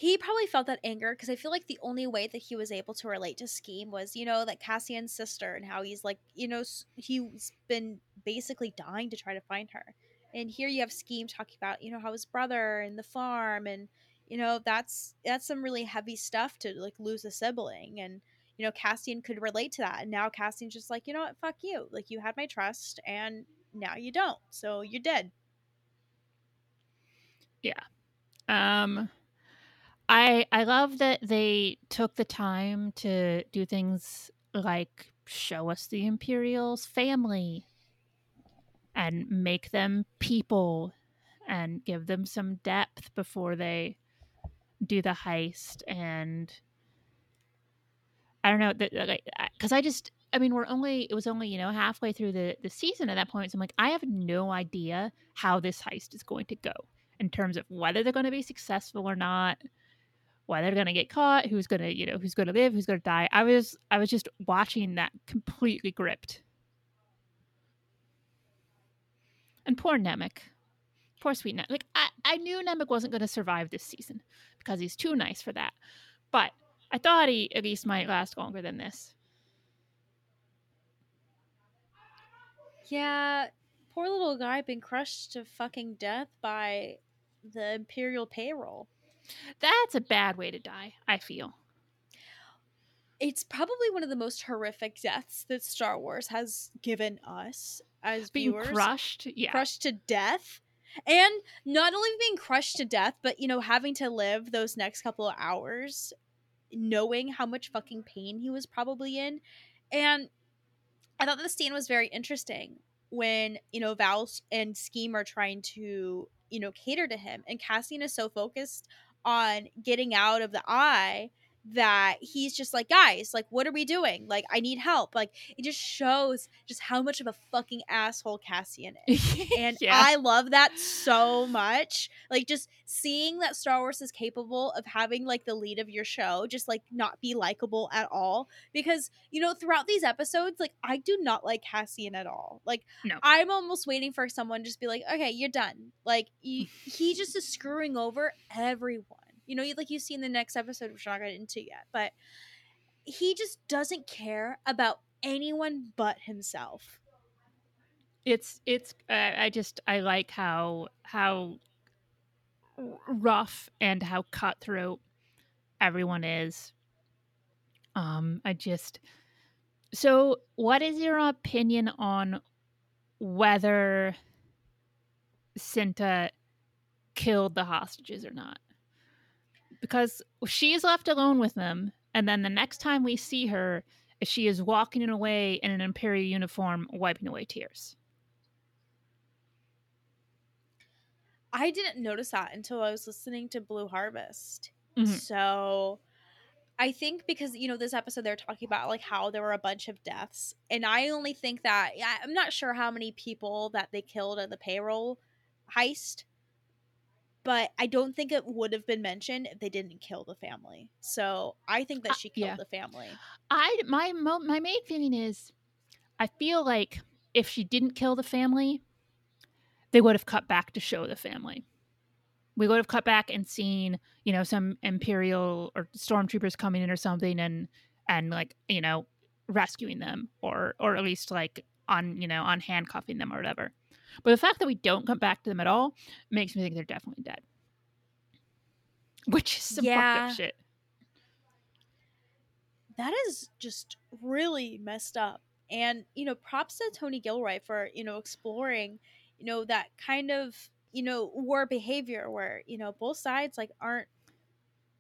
Speaker 1: He probably felt that anger because I feel like the only way that he was able to relate to Skeen was, you know, that Cassian's sister and how he's like, you know, he's been basically dying to try to find her. And here you have Skeen talking about, you know, how his brother and the farm and, you know, that's that's some really heavy stuff to like lose a sibling and you know, Cassian could relate to that. And now Cassian's just like, you know what, fuck you. Like you had my trust and now you don't. So you're dead.
Speaker 2: Yeah. Um I I love that they took the time to do things like show us the Imperials family and make them people and give them some depth before they do the heist and I don't know because I just I mean we're only it was only you know halfway through the the season at that point so I'm like I have no idea how this heist is going to go in terms of whether they're going to be successful or not whether they're going to get caught who's going to you know who's going to live who's going to die I was I was just watching that completely gripped and poor Nemik. poor sweet Nemik. like I, I knew Nemik wasn't going to survive this season because he's too nice for that but I thought he at least might last longer than this.
Speaker 1: Yeah, poor little guy been crushed to fucking death by the Imperial payroll.
Speaker 2: That's a bad way to die, I feel.
Speaker 1: It's probably one of the most horrific deaths that Star Wars has given us as
Speaker 2: being
Speaker 1: viewers.
Speaker 2: crushed, yeah.
Speaker 1: Crushed to death. And not only being crushed to death, but you know, having to live those next couple of hours knowing how much fucking pain he was probably in. And I thought the scene was very interesting when, you know, Vel and Skeen are trying to, you know, cater to him. And Cassian is so focused on getting out of the eye that he's just like, guys, like, what are we doing? Like, I need help. Like, it just shows just how much of a fucking asshole Cassian <laughs> is. And
Speaker 2: Yeah.
Speaker 1: I love that so much. Like, just seeing that Star Wars is capable of having, like, the lead of your show just, like, not be likable at all. Because, you know, throughout these episodes, like, I do not like Cassian at all. Like,
Speaker 2: No.
Speaker 1: I'm almost waiting for someone to just be like, okay, you're done. Like, he, <laughs> he just is screwing over everyone. You know, like you see in the next episode, which we're not going to into yet, but he just doesn't care about anyone but himself.
Speaker 2: it's it's uh, I just I like how how rough and how cutthroat everyone is. Um I just so what is your opinion on whether Cinta killed the hostages or not? Because she's left alone with them and then the next time we see her she is walking away in an imperial uniform wiping away tears.
Speaker 1: I didn't notice that until I was listening to Blue Harvest.
Speaker 2: Mhm.
Speaker 1: So I think because you know this episode they're talking about like how there were a bunch of deaths, and I only think that I'm not sure how many people that they killed in the payroll heist, but I don't think it would have been mentioned if they didn't kill the family. So I think that
Speaker 2: Uh,
Speaker 1: she killed
Speaker 2: yeah.
Speaker 1: the family.
Speaker 2: I my my main feeling is I feel like if she didn't kill the family, they would have cut back to show the family. We would have cut back and seen, you know, some imperial or stormtroopers coming in or something and and like, you know, rescuing them or or at least like on, you know, on handcuffing them or whatever. But the fact that we don't come back to them at all makes me think they're definitely dead. Which is some fucked up shit.
Speaker 1: that is just really messed up. And, you know, props to Tony Gilroy for, you know, exploring, you know, that kind of, you know, war behavior where, you know, both sides like aren't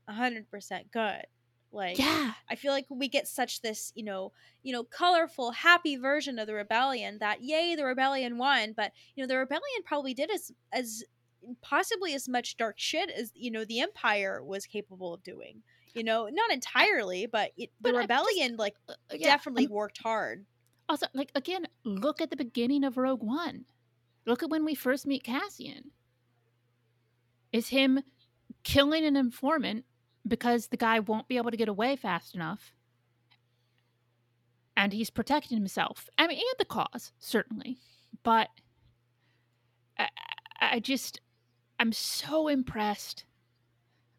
Speaker 1: hundred percent good. Like
Speaker 2: Yeah.
Speaker 1: I feel like we get such this, you know, you know, colorful, happy version of the rebellion that yay, the rebellion won, but you know, the rebellion probably did as as possibly as much dark shit as you know the empire was capable of doing. You know, not entirely, but it, the
Speaker 2: But just-
Speaker 1: rebellion like
Speaker 2: Uh, yeah,
Speaker 1: definitely
Speaker 2: I'm-
Speaker 1: worked hard.
Speaker 2: Also, like again, look at the beginning of Rogue One. Look at when we first meet Cassian. Is him killing an informant because the guy won't be able to get away fast enough. And he's protecting himself. I mean, and the cause, certainly. But I, I just, I'm so impressed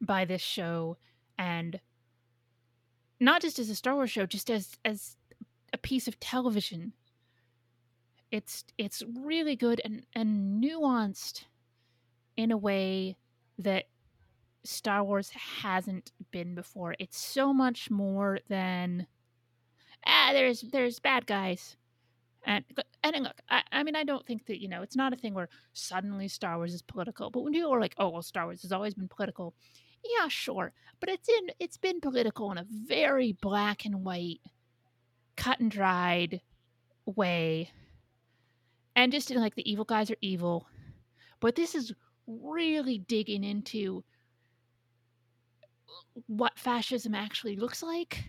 Speaker 2: by this show and not just as a Star Wars show, just as as a piece of television. It's it's really good and, and nuanced in a way that Star Wars hasn't been before. It's so much more than ah, there's there's bad guys. And and look, I, I mean, I don't think that you know it's not a thing where suddenly Star Wars is political. But when people are like, "Oh, well, Star Wars has always been political," yeah, sure, but it's in it's been political in a very black and white, cut and dried way, and just in like the evil guys are evil, but this is really digging into what fascism actually looks like.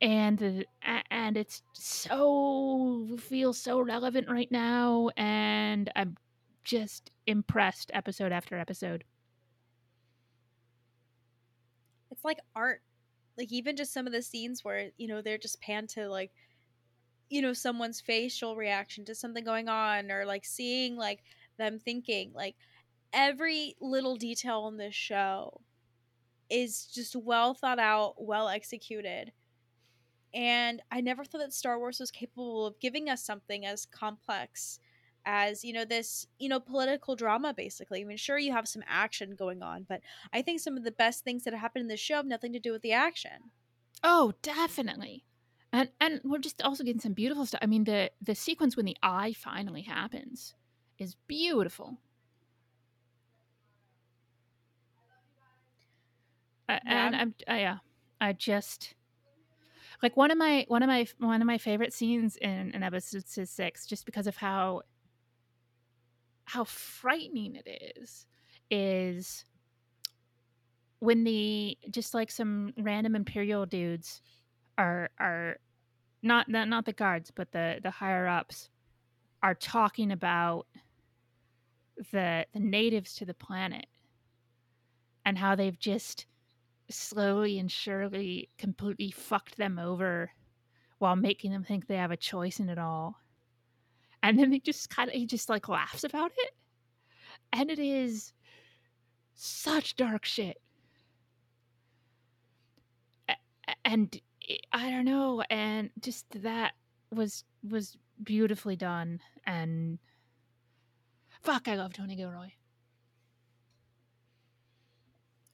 Speaker 2: And and it's so feels so relevant right now and i'm just impressed episode after episode.
Speaker 1: It's like art like even just some of the scenes where you know they're just panned to like you know someone's facial reaction to something going on or like seeing like them thinking like every little detail in this show is just well thought out well executed and I never thought that Star Wars was capable of giving us something as complex as, you know, this, you know, political drama basically. I mean, sure you have some action going on, but I think some of the best things that happen in this show have nothing to do with the action.
Speaker 2: Oh, definitely. And and we're just also getting some beautiful stuff. I mean, the the sequence when the eye finally happens is beautiful. Uh, and I'm uh, yeah, I just like one of my one of my one of my favorite scenes in, in episode six, just because of how how frightening it is, is when the just like some random imperial dudes are are not not, not the guards but the the higher ups are talking about the the natives to the planet and how they've just slowly and surely completely fucked them over while making them think they have a choice in it all. And then they just kind of, he just like laughs about it. And it is such dark shit. And I don't know. And just that was, was beautifully done. And fuck, I love Tony Gilroy.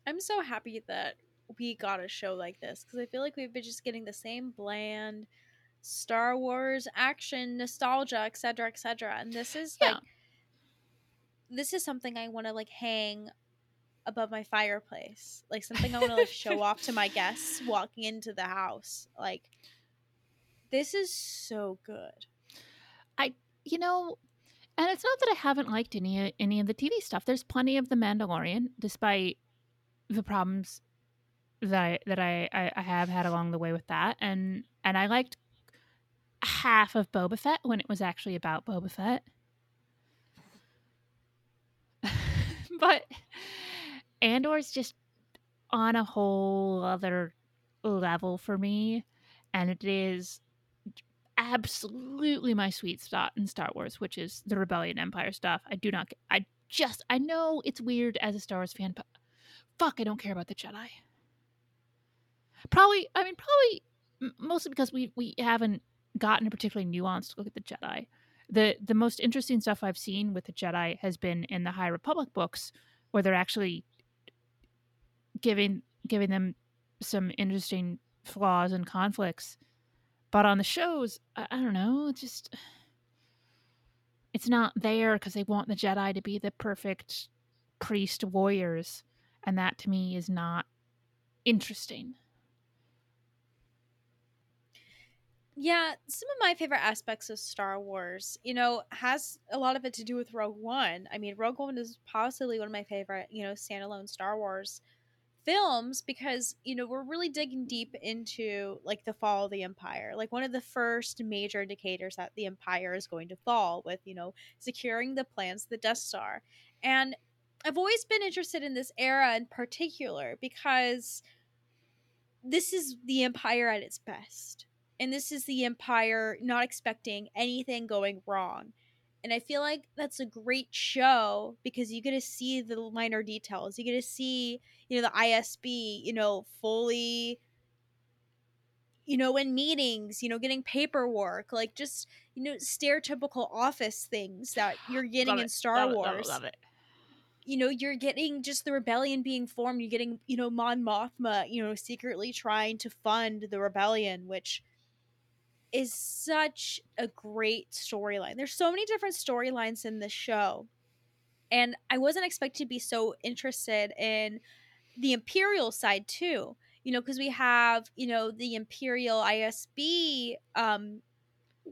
Speaker 1: I'm so happy that we got a show like this because I feel like we've been just getting the same bland Star Wars action nostalgia, etc., etc. And this is yeah. like this is something I want to like hang above my fireplace, like something I want to like show off to my guests <laughs> walking into the house. Like this is so good.
Speaker 2: I, you know, and it's not that I haven't liked any any of the TV stuff. There's plenty of The Mandalorian, despite the problems that I, that I, I, I have had along the way with that, and and I liked half of Boba Fett when it was actually about Boba Fett. <laughs> but Andor's just on a whole other level for me, and it is absolutely my sweet spot in Star Wars, which is the Rebellion Empire stuff. I do not, I just, I know it's weird as a Star Wars fan, but fuck, I don't care about the Jedi. Probably, I mean, probably mostly because we we haven't gotten a particularly nuanced look at the Jedi. the The most interesting stuff I've seen with the Jedi has been in the High Republic books, where they're actually giving giving them some interesting flaws and conflicts. But on the shows, I, I don't know, it's just it's not there because they want the Jedi to be the perfect priest warriors and that to me is not interesting.
Speaker 1: Yeah, some of my favorite aspects of Star Wars, you know, has a lot of it to do with Rogue One. I mean, Rogue One is possibly one of my favorite, you know, standalone Star Wars films because, you know, we're really digging deep into like the fall of the Empire. Like one of the first major indicators that the Empire is going to fall with, you know, securing the plans of the Death Star. And I've always been interested in this era in particular because this is the empire at its best. And this is the empire not expecting anything going wrong. And I feel like that's a great show because you get to see the minor details. You get to see, you know, the ISB, you know, fully you know, in meetings, you know, getting paperwork, like just, you know, stereotypical office things that you're getting in Star
Speaker 2: love
Speaker 1: Wars.
Speaker 2: Love it, love it
Speaker 1: you know, you're getting just the rebellion being formed. You're getting, you know, Mon Mothma, you know, secretly trying to fund the rebellion, which is such a great storyline. There's so many different storylines in this show. And I wasn't expected to be so interested in the Imperial side too. You know, because we have, you know, the Imperial ISB um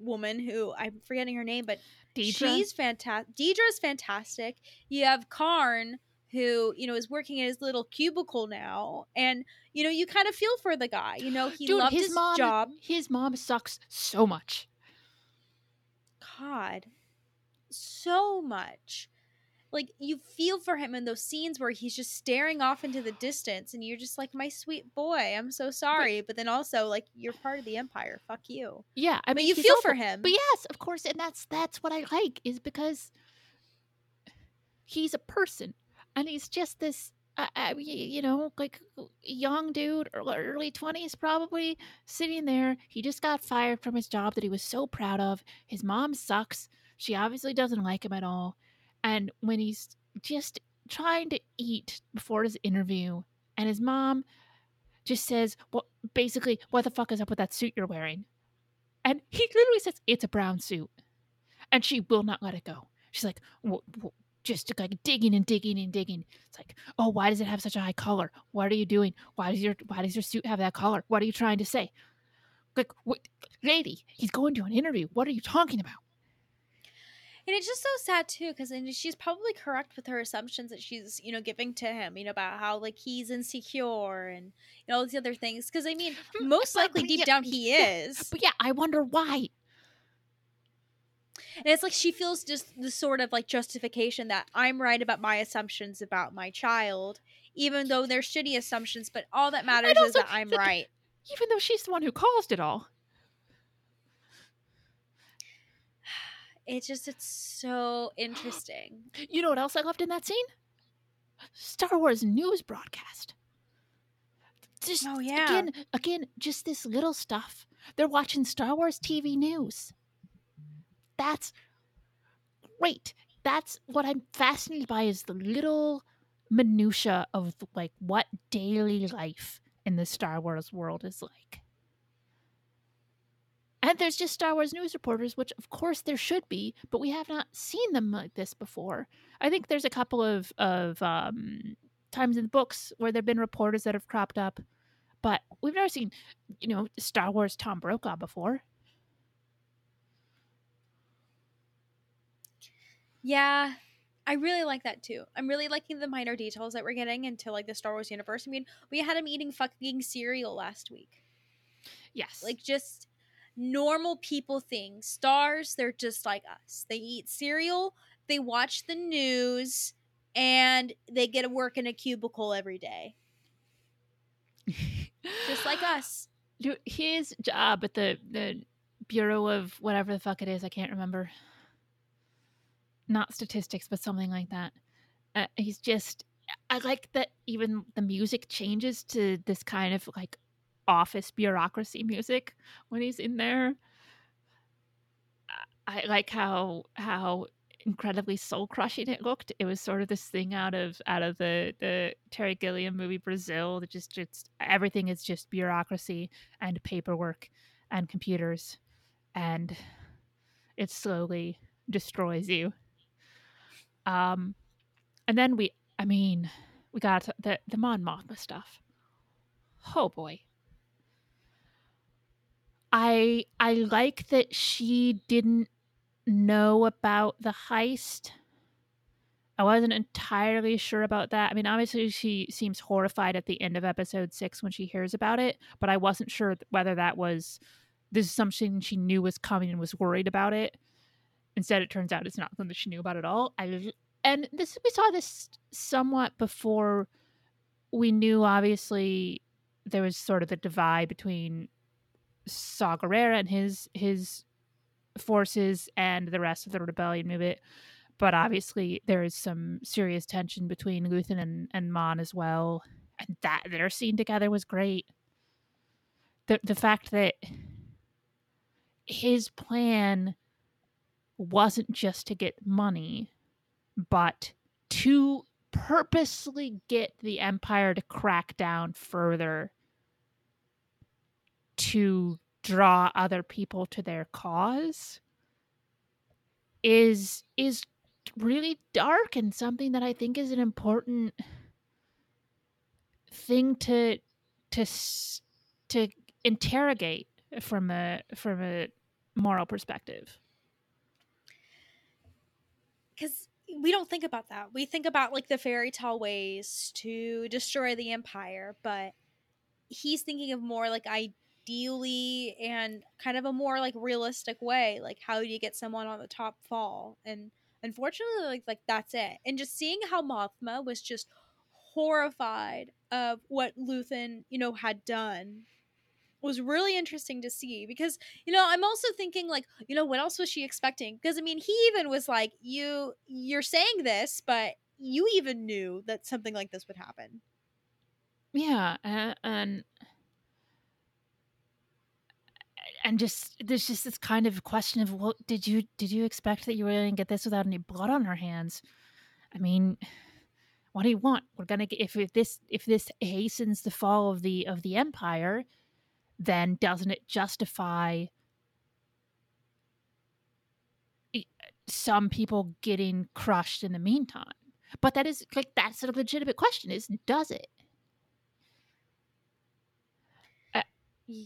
Speaker 1: woman who I'm forgetting her name, but
Speaker 2: Dedra?
Speaker 1: she's fantastic. Dedra's fantastic. You have Karn, who you know is working in his little cubicle now, and you know you kind of feel for the guy. You know he
Speaker 2: Dude,
Speaker 1: loved
Speaker 2: his
Speaker 1: his
Speaker 2: mom
Speaker 1: job.
Speaker 2: his mom sucks so much.
Speaker 1: God, so much. Like you feel for him in those scenes where he's just staring off into the distance, and you're just like, "My sweet boy, I'm so sorry." But, then also, like, you're part of the Empire. Fuck you.
Speaker 2: Yeah, I
Speaker 1: But
Speaker 2: mean
Speaker 1: you feel
Speaker 2: awful.
Speaker 1: for him.
Speaker 2: But yes, of course, and that's that's what I like is because he's a person, and he's just this, uh, uh, y- you know, like young dude, early twenties probably, sitting there. He just got fired from his job that he was so proud of. His mom sucks. She obviously doesn't like him at all, and when he's just trying to eat before his interview, and his mom just says, "Well, basically, what the fuck is up with that suit you're wearing?" And he literally says, It's a brown suit. And she will not let it go. She's like, "Wh- wh- just like digging and digging and digging. It's like, oh, why does it have such a high collar? What are you doing? Why does your why does your suit have that collar? What are you trying to say? Like, what, lady, he's going to an interview. What are you talking about?
Speaker 1: And it's just so sad too, because she's probably correct with her assumptions that she's, you know, giving to him, you know, about how like he's insecure and you know all these other things. Because I mean,
Speaker 2: Mm,
Speaker 1: most
Speaker 2: but-
Speaker 1: likely
Speaker 2: but
Speaker 1: deep
Speaker 2: yeah,
Speaker 1: down he
Speaker 2: yeah,
Speaker 1: is,
Speaker 2: But yeah, I wonder why.
Speaker 1: and it's like she feels just the sort of like justification that I'm right about my assumptions about my child, even though they're shitty assumptions. But all that matters is that I'm right.
Speaker 2: Even though she's the one who caused it all.
Speaker 1: It's just it's so interesting. <gasps>
Speaker 2: You know what else I loved in that scene? Star Wars news broadcast. Just
Speaker 1: Oh, yeah.
Speaker 2: again, again, just this little stuff. They're watching Star Wars TV news. That's great. That's what I'm fascinated by is the little minutia of like what daily life in the Star Wars world is like. And there's just Star Wars news reporters, which of course there should be, but we have not seen them like this before. I think there's a couple of of um, times in the books where there've been reporters that have cropped up, but we've never seen, you know, Star Wars Tom Brokaw before.
Speaker 1: Yeah, I really like that too. I'm really liking the minor details that we're getting into like the Star Wars universe. I mean, we had him eating fucking cereal last week.
Speaker 2: Yes,
Speaker 1: Like just normal people things. Stars, they're just like us. They eat cereal, they watch the news, and they get to work in a cubicle every day. Just like <gasps> us.
Speaker 2: Dude, his job at the the Bureau of whatever the fuck it is, I can't remember. Not statistics, but something like that. Uh, he's just. I like that even the music changes to this kind of like office bureaucracy music when he's in there. I like how how incredibly soul crushing it looked. It was sort of this thing out of out of the the Terry Gilliam movie Brazil that just just everything is just bureaucracy and paperwork and computers and it slowly destroys you. Um and then we I mean we got the the Mon Mothma stuff. Oh boy. I I like that she didn't know about the heist. I wasn't entirely sure about that. I mean, obviously, she seems horrified at the end of episode six when she hears about it, but I wasn't sure whether that was this is something she knew was coming and was worried about it. Instead, it turns out it's not something she knew about at all. I and this we saw this somewhat before we knew. Obviously, there was sort of the divide between Saw Gerrera and his his forces and the rest of the rebellion movement. But obviously, there is some serious tension between Luthen and, and Mon as well. And that their scene together was great. The the fact that his plan wasn't just to get money, but to purposely get the empire to crack down further to draw other people to their cause is is really dark and something that I think is an important thing to to to interrogate from a from a moral perspective.
Speaker 1: Because we don't think about that. We think about like the fairy tale ways to destroy the empire but he's thinking of more like ideally and kind of a more like realistic way like how do you get someone on the top fall? And unfortunately like like that's it. And just seeing how mothma was just horrified of what Luthen, you know, had done was really interesting to see because you know i'm also thinking like you know what else was she expecting? Because i mean he even was like you you're saying this but you even knew that something like this would happen.
Speaker 2: Yeah and and just there's just this kind of question of well did you did you expect that you were going to get this without any blood on her hands? I mean what do you want? We're gonna get if, if this if this hastens the fall of the of the empire then doesn't it justify some people getting crushed in the meantime? But that is like that's a legitimate question is does it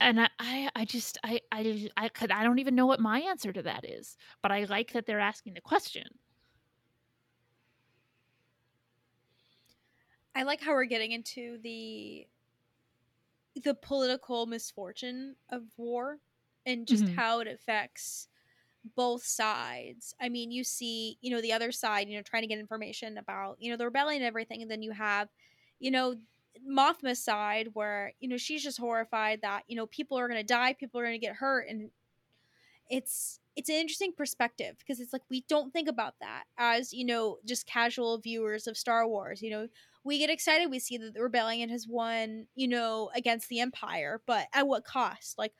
Speaker 2: and I, I, I just I, I I could I don't even know what my answer to that is, but I like that they're asking the question.
Speaker 1: I like how we're getting into the the political misfortune of war and just mm-hmm. how it affects both sides. I mean, you see, you know, the other side, you know, trying to get information about, you know, the rebellion and everything, and then you have, you know, Mothma's side where, you know, she's just horrified that, you know, people are gonna die, people are gonna get hurt, and it's it's an interesting perspective because it's like we don't think about that as, you know, just casual viewers of Star Wars. You know, we get excited we see that the rebellion has won you know against the empire but at what cost? Like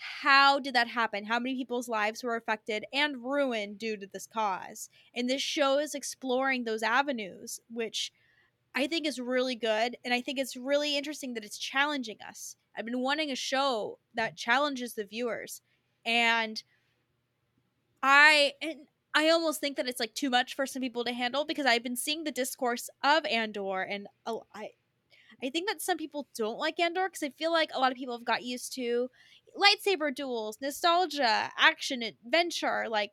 Speaker 1: how did that happen? How many people's lives were affected and ruined due to this cause? And this show is exploring those avenues which i think is really good and i think it's really interesting that it's challenging us i've been wanting a show that challenges the viewers and i and I almost think that it's like too much for some people to handle because I've been seeing the discourse of Andor and uh, I I think that some people don't like Andor because I feel like a lot of people have got used to lightsaber duels, nostalgia, action, adventure. Like,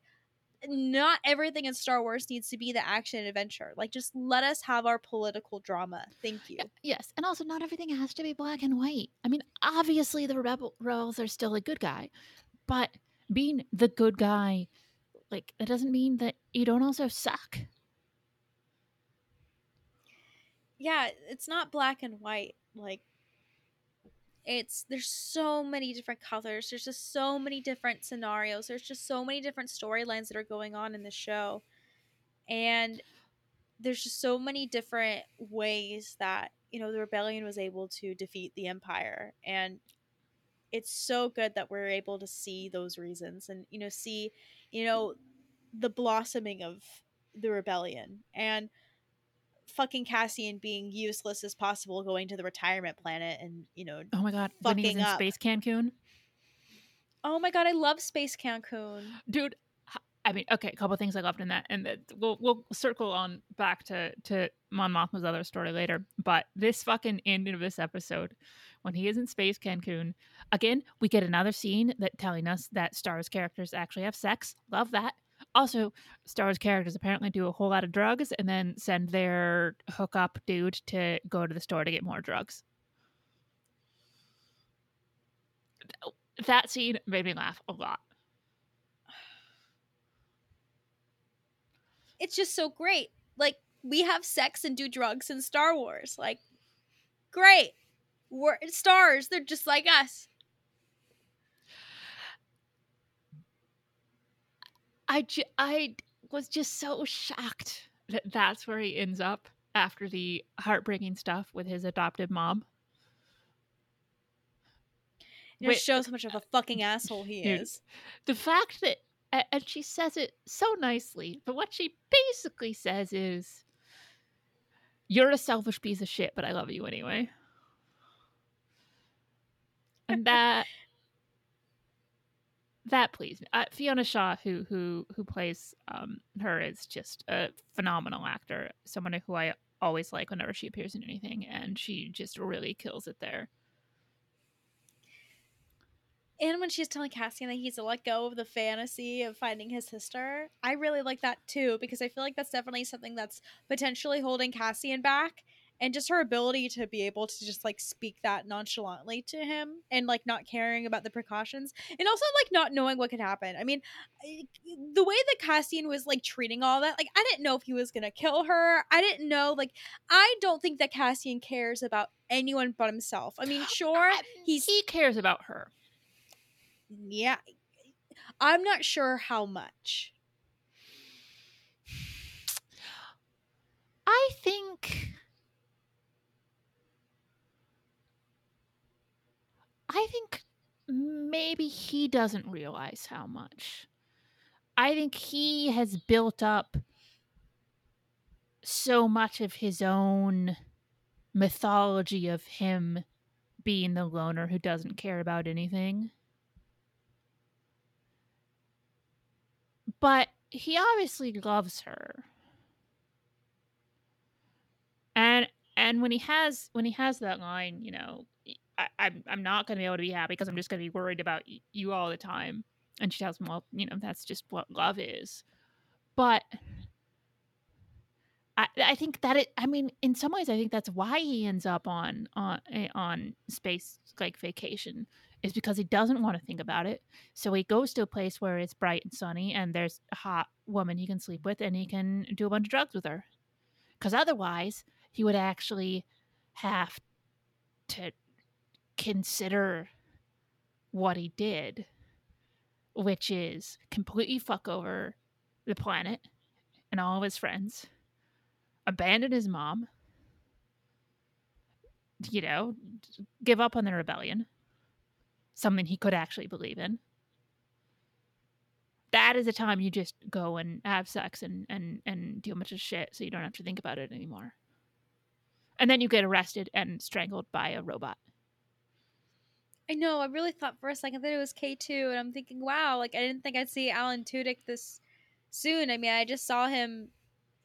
Speaker 1: not everything in Star Wars needs to be the action and adventure. Like, just let us have our political drama. Thank you.
Speaker 2: Yes, and also not everything has to be black and white. I mean, obviously the rebel rebels are still a good guy, but being the good guy like that doesn't mean that you don't also suck.
Speaker 1: Yeah, it's not black and white. Like it's there's so many different colors. There's just so many different scenarios. There's just so many different storylines that are going on in the show. And there's just so many different ways that, you know, the rebellion was able to defeat the empire and it's so good that we're able to see those reasons and you know see you know the blossoming of the rebellion and fucking Cassian being useless as possible going to the retirement planet and you know
Speaker 2: oh my god when he's in up. space Cancun
Speaker 1: oh my god I love space Cancun
Speaker 2: dude I mean, okay, a couple things I loved in that, and that we'll we'll circle on back to to Mon Mothma's other story later. But this fucking ending of this episode, when he is in space Cancun, again, we get another scene that telling us that Star's characters actually have sex. Love that. Also, Star's characters apparently do a whole lot of drugs and then send their hookup dude to go to the store to get more drugs. That scene made me laugh a lot.
Speaker 1: it's just so great. Like we have sex and do drugs in Star Wars. Like great. We're stars. They're just like us.
Speaker 2: I ju- I was just so shocked that that's where he ends up after the heartbreaking stuff with his adoptive mom.
Speaker 1: It just shows how much of a fucking uh, asshole he dude, is.
Speaker 2: The fact that and she says it so nicely but what she basically says is You're a selfish piece of shit, but I love you anyway. And that that pleased me. Uh, Fiona Shaw, who who who plays um, her, is just a phenomenal actor. Someone who I always like whenever she appears in anything, and she just really kills it there.
Speaker 1: And when she's telling Cassian that he's to let go of the fantasy of finding his sister, I really like that too because I feel like that's definitely something that's potentially holding Cassian back and just her ability to be able to just like speak that nonchalantly to him and like not caring about the precautions and also like not knowing what could happen. I mean, the way that Cassian was like treating all that, like I didn't know if he was gonna kill her. I didn't know, like I don't think that Cassian cares about anyone but himself. I mean, <gasps> sure, um, he's
Speaker 2: he cares about her.
Speaker 1: Yeah, I'm not sure how much.
Speaker 2: I think I think maybe he doesn't realize how much. I think he has built up so much of his own mythology of him being the loner who doesn't care about anything. But he obviously loves her. And and when he has when he has that line, you know, I, I'm I'm not going to be able to be happy because I'm just going to be worried about y- you all the time. And she tells him, well, you know, that's just what love is. But I I think that it. I mean, in some ways, I think that's why he ends up on on eh, on space like vacation is because he doesn't want to think about it. So he goes to a place where it's bright and sunny and there's a hot woman he can sleep with and he can do a bunch of drugs with her. Because otherwise, he would actually have to consider what he did, which is completely fuck over the planet and all of his friends, abandon his mom, you know, give up on the rebellion, something he could actually believe in. That is a time you just go and have sex and, and, and do a bunch of shit so you don't have to think about it anymore. And then you get arrested and strangled by a robot.
Speaker 1: I know. I really thought for a second that it was K two, and I'm thinking, wow, like I didn't think I'd see Alan Tudyk this soon. I mean, I just saw him,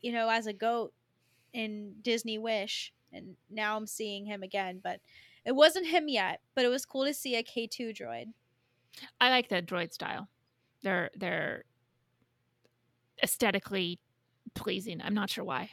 Speaker 1: you know, as a goat in Disney Wish, and now I'm seeing him again. But it wasn't him yet. But it was cool to see a K two droid.
Speaker 2: I like that droid style. They're they're aesthetically pleasing. I'm not sure why.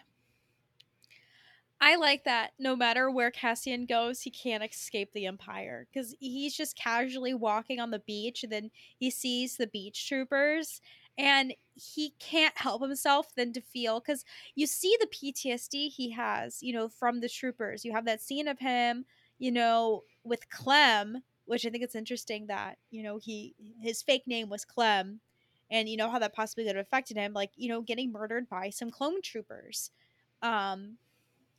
Speaker 1: I like that no matter where Cassian goes, he can't escape the Empire because he's just casually walking on the beach and then he sees the beach troopers and he can't help himself than to feel because you see the PTSD he has, you know, from the troopers. You have that scene of him, you know, with Clem, which I think it's interesting that, you know, he his fake name was Clem and you know how that possibly could have affected him, like, you know, getting murdered by some clone troopers. Um,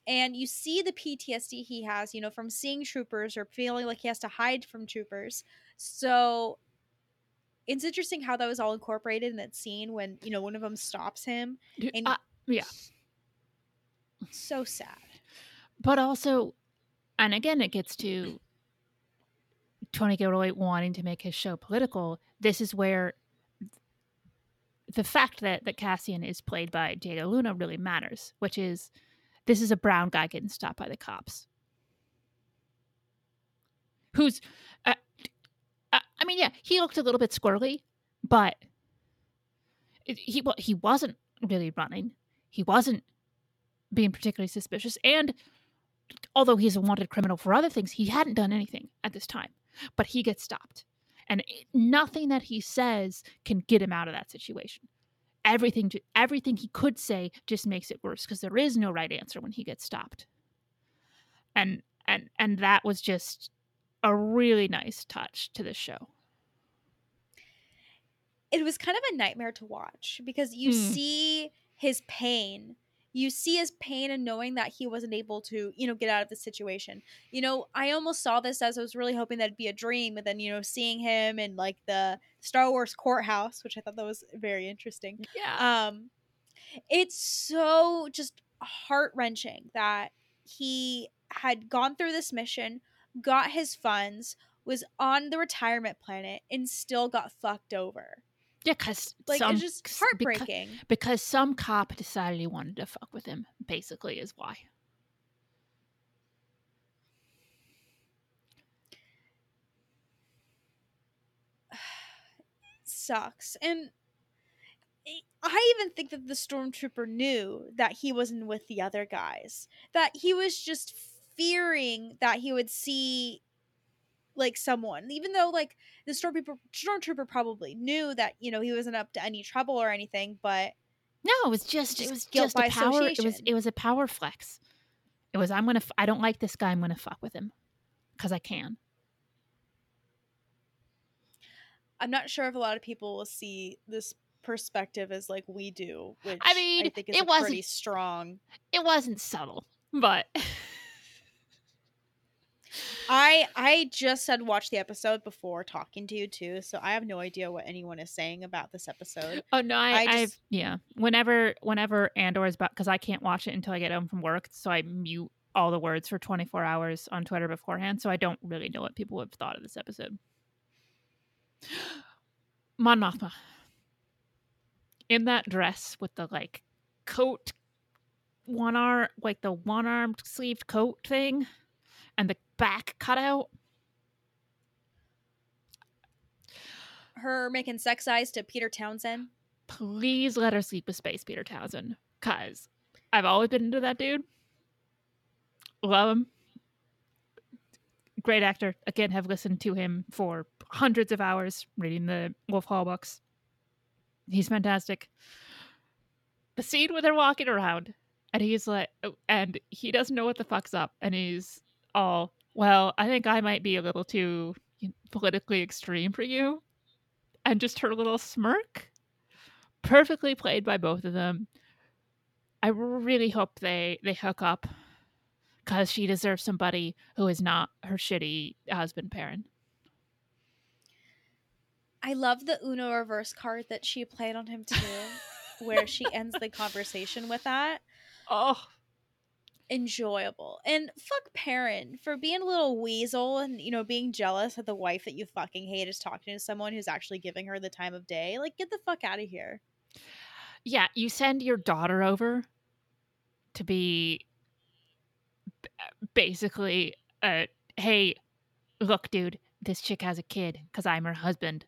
Speaker 1: and you see the PTSD he has, you know, from seeing troopers or feeling like he has to hide from troopers. So it's interesting how that was all incorporated in that scene when you know one of them stops him. And
Speaker 2: uh, yeah,
Speaker 1: so sad.
Speaker 2: But also, and again, it gets to Tony Gilroy wanting to make his show political. This is where the fact that that Cassian is played by Diego Luna really matters, which is this is a brown guy getting stopped by the cops. Who's, uh, uh, I mean, yeah, he looked a little bit squirrely, but he he wasn't really running. He wasn't being particularly suspicious, and although he's a wanted criminal for other things, he hadn't done anything at this time. But he gets stopped, and nothing that he says can get him out of that situation everything to, everything he could say just makes it worse because there is no right answer when he gets stopped and and and that was just a really nice touch to the show
Speaker 1: it was kind of a nightmare to watch because you mm. see his pain you see his pain and knowing that he wasn't able to, you know, get out of the situation. You know, I almost saw this as I was really hoping that'd be a dream, and then you know, seeing him in like the Star Wars courthouse, which I thought that was very interesting.
Speaker 2: Yeah.
Speaker 1: Um, it's so just heart wrenching that he had gone through this mission, got his funds, was on the retirement planet, and still got fucked over.
Speaker 2: Yeah, because
Speaker 1: Like
Speaker 2: some,
Speaker 1: it's just heartbreaking.
Speaker 2: because some cop decided he wanted to fuck with him. Basically, is why. <sighs>
Speaker 1: sucks. And I- I even think that the stormtrooper knew that he wasn't with the other guys. That he was just fearing that he would see like someone even though like the stormtrooper stormtrooper probably knew that you know he wasn't up to any trouble or anything but
Speaker 2: No, it was just, it was
Speaker 1: guilt
Speaker 2: just
Speaker 1: by
Speaker 2: a power. It was it was a power flex. It was I'm gonna f- I don't like this guy. I'm gonna fuck with him because I can.
Speaker 1: i'm not sure if a lot of people will see this perspective as like we do which
Speaker 2: I mean,
Speaker 1: i think is
Speaker 2: it
Speaker 1: a pretty
Speaker 2: wasn't-
Speaker 1: strong
Speaker 2: It wasn't subtle, but <laughs>
Speaker 1: I I just had watched the episode before talking to you too, so I have no idea what anyone is saying about this episode.
Speaker 2: oh no, I,
Speaker 1: I
Speaker 2: I've, yeah. Whenever whenever Andor is about because I can't watch it until I get home from work, so I mute all the words for 24 hours on Twitter beforehand, so I don't really know what people have thought of this episode. <gasps> Mon Mothma in that dress with the like coat one arm like the one armed sleeved coat thing and the back cut out
Speaker 1: Her making sex eyes to Peter Townsend.
Speaker 2: please let her sleep with space peter townsend because i've always been into that dude. Love him. Great actor. Again have listened to him for hundreds of hours reading the wolf hall books. He's fantastic. The scene where they're walking around and he's like and he doesn't know what the fuck's up and he's all. Well i think i might be a little too politically extreme for you. And just her little smirk perfectly played by both of them. I really hope they they hook up because she deserves somebody who is not her shitty husband Perrin
Speaker 1: I love the Uno reverse card that she played on him too, <laughs> where she ends the conversation with that.
Speaker 2: oh
Speaker 1: Enjoyable. And fuck Perrin for being a little weasel and, you know, being jealous that the wife that you fucking hate is talking to someone who's actually giving her the time of day. Like, get the fuck out of here.
Speaker 2: yeah you send your daughter over to be basically uh hey look dude this chick has a kid because i'm her husband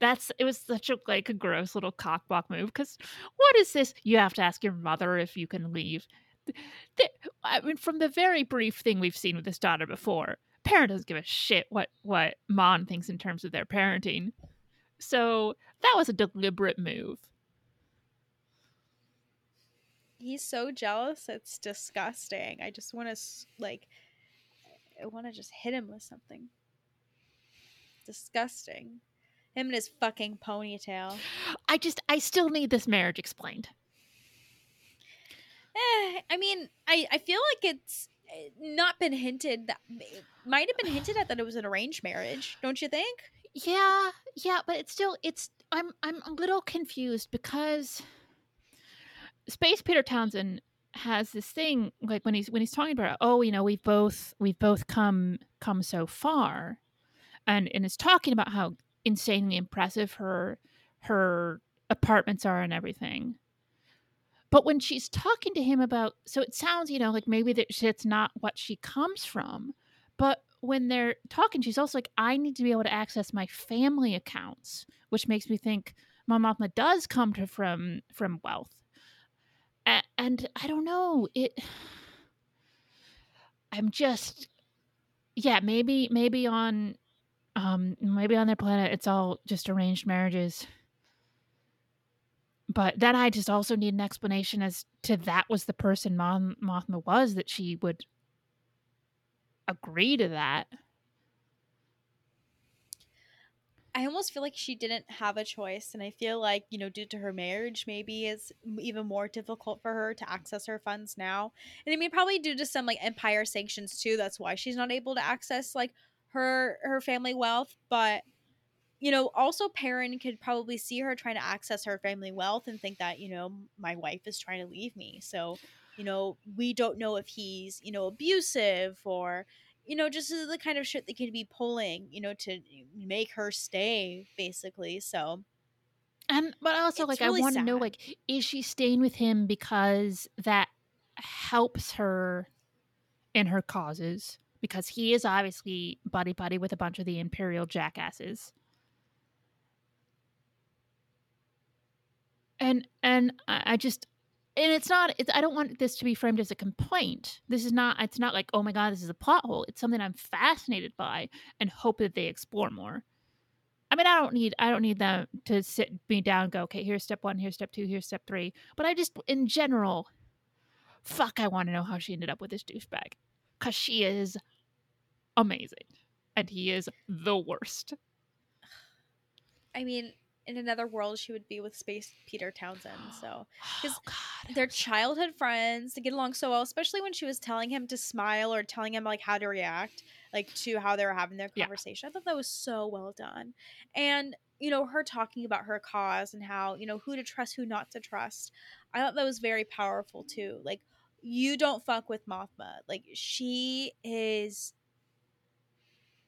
Speaker 2: that's it was such a like a gross little cockblock move because what is this you have to ask your mother if you can leave <laughs> i mean from the very brief thing we've seen with this daughter before Perrin doesn't give a shit what what mom thinks in terms of their parenting so that was a deliberate move
Speaker 1: He's so jealous. It's disgusting. I just want to, like, I want to just hit him with something. Disgusting. Him and his fucking ponytail.
Speaker 2: I just I still need this marriage explained.
Speaker 1: Eh, I mean, I, I feel like it's eh, not been hinted that it might have been hinted at that it was an arranged marriage, don't you think?
Speaker 2: Yeah, yeah, but it's still it's I'm I'm a little confused because Space Peter Townsend has this thing like when he's when he's talking about oh you know we've both we've both come come so far and and is talking about how insanely impressive her her apartments are and everything but when she's talking to him about so it sounds you know like maybe that it's not what she comes from but when they're talking she's also like i need to be able to access my family accounts which makes me think Mon Mothma does come to from from wealth. A- and i don't know it i'm just yeah maybe maybe on um maybe on their planet it's all just arranged marriages but then i just also need an explanation as to that was the person Mon Mothma was that she would agree to that
Speaker 1: I almost feel like she didn't have a choice, and I feel like you know, due to her marriage, maybe it's even more difficult for her to access her funds now. And I mean, probably due to some like empire sanctions too. That's why she's not able to access like her her family wealth. But you know, also Perrin could probably see her trying to access her family wealth and think that you know my wife is trying to leave me. So you know we don't know if he's you know abusive or you know just the kind of shit they could be pulling you know to make her stay basically so
Speaker 2: And but also like
Speaker 1: really
Speaker 2: I want to know like is she staying with him because that helps her in her causes because he is obviously buddy buddy with a bunch of the imperial jackasses. And and I just and it's not it's, I don't want this to be framed as a complaint. This is not it's not like oh my god this is a plot hole. It's something I'm fascinated by and hope that they explore more. I mean, I don't need I don't need them to sit me down and go, okay, here's step one, here's step two, here's step three. But I just in general, fuck, I want to know how she ended up with this douchebag. Cause she is amazing. And he is the worst.
Speaker 1: i mean in another world she would be with space peter townsend so. <gasps> Oh, 'Cause
Speaker 2: oh, God.
Speaker 1: they're childhood friends they get along so well especially when she was telling him to smile or telling him like how to react like to how they were having their
Speaker 2: Yeah.
Speaker 1: conversation. I thought that was so well done. And you know her talking about her cause and how you know who to trust who not to trust i thought that was very powerful too. Like you don't fuck with mothma. Like she is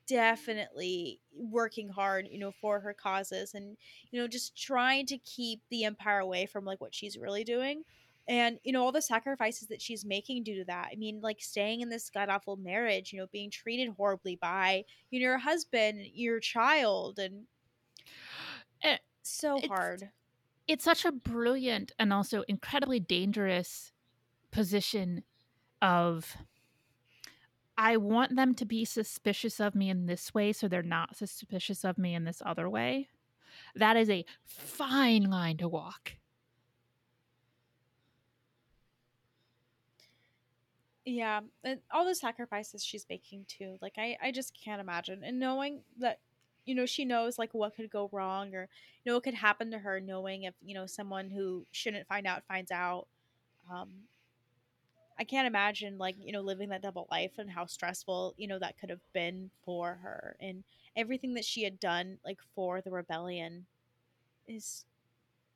Speaker 1: definitely working hard you know for her causes and you know just trying to keep the empire away from like what she's really doing. And you know all the sacrifices that she's making due to that. I mean like staying in this god awful marriage you know being treated horribly by you know your husband your child and
Speaker 2: Eh,
Speaker 1: so
Speaker 2: it's-
Speaker 1: hard.
Speaker 2: it's such a brilliant and also incredibly dangerous position of I want them to be suspicious of me in this way so they're not suspicious of me in this other way. That is a fine line to walk.
Speaker 1: yeah and all the sacrifices she's making too like i i just can't imagine and knowing that you know she knows like what could go wrong or you know what could happen to her knowing if you know someone who shouldn't find out finds out um i can't imagine like you know living that double life and how stressful you know that could have been for her and everything that she had done like for the rebellion is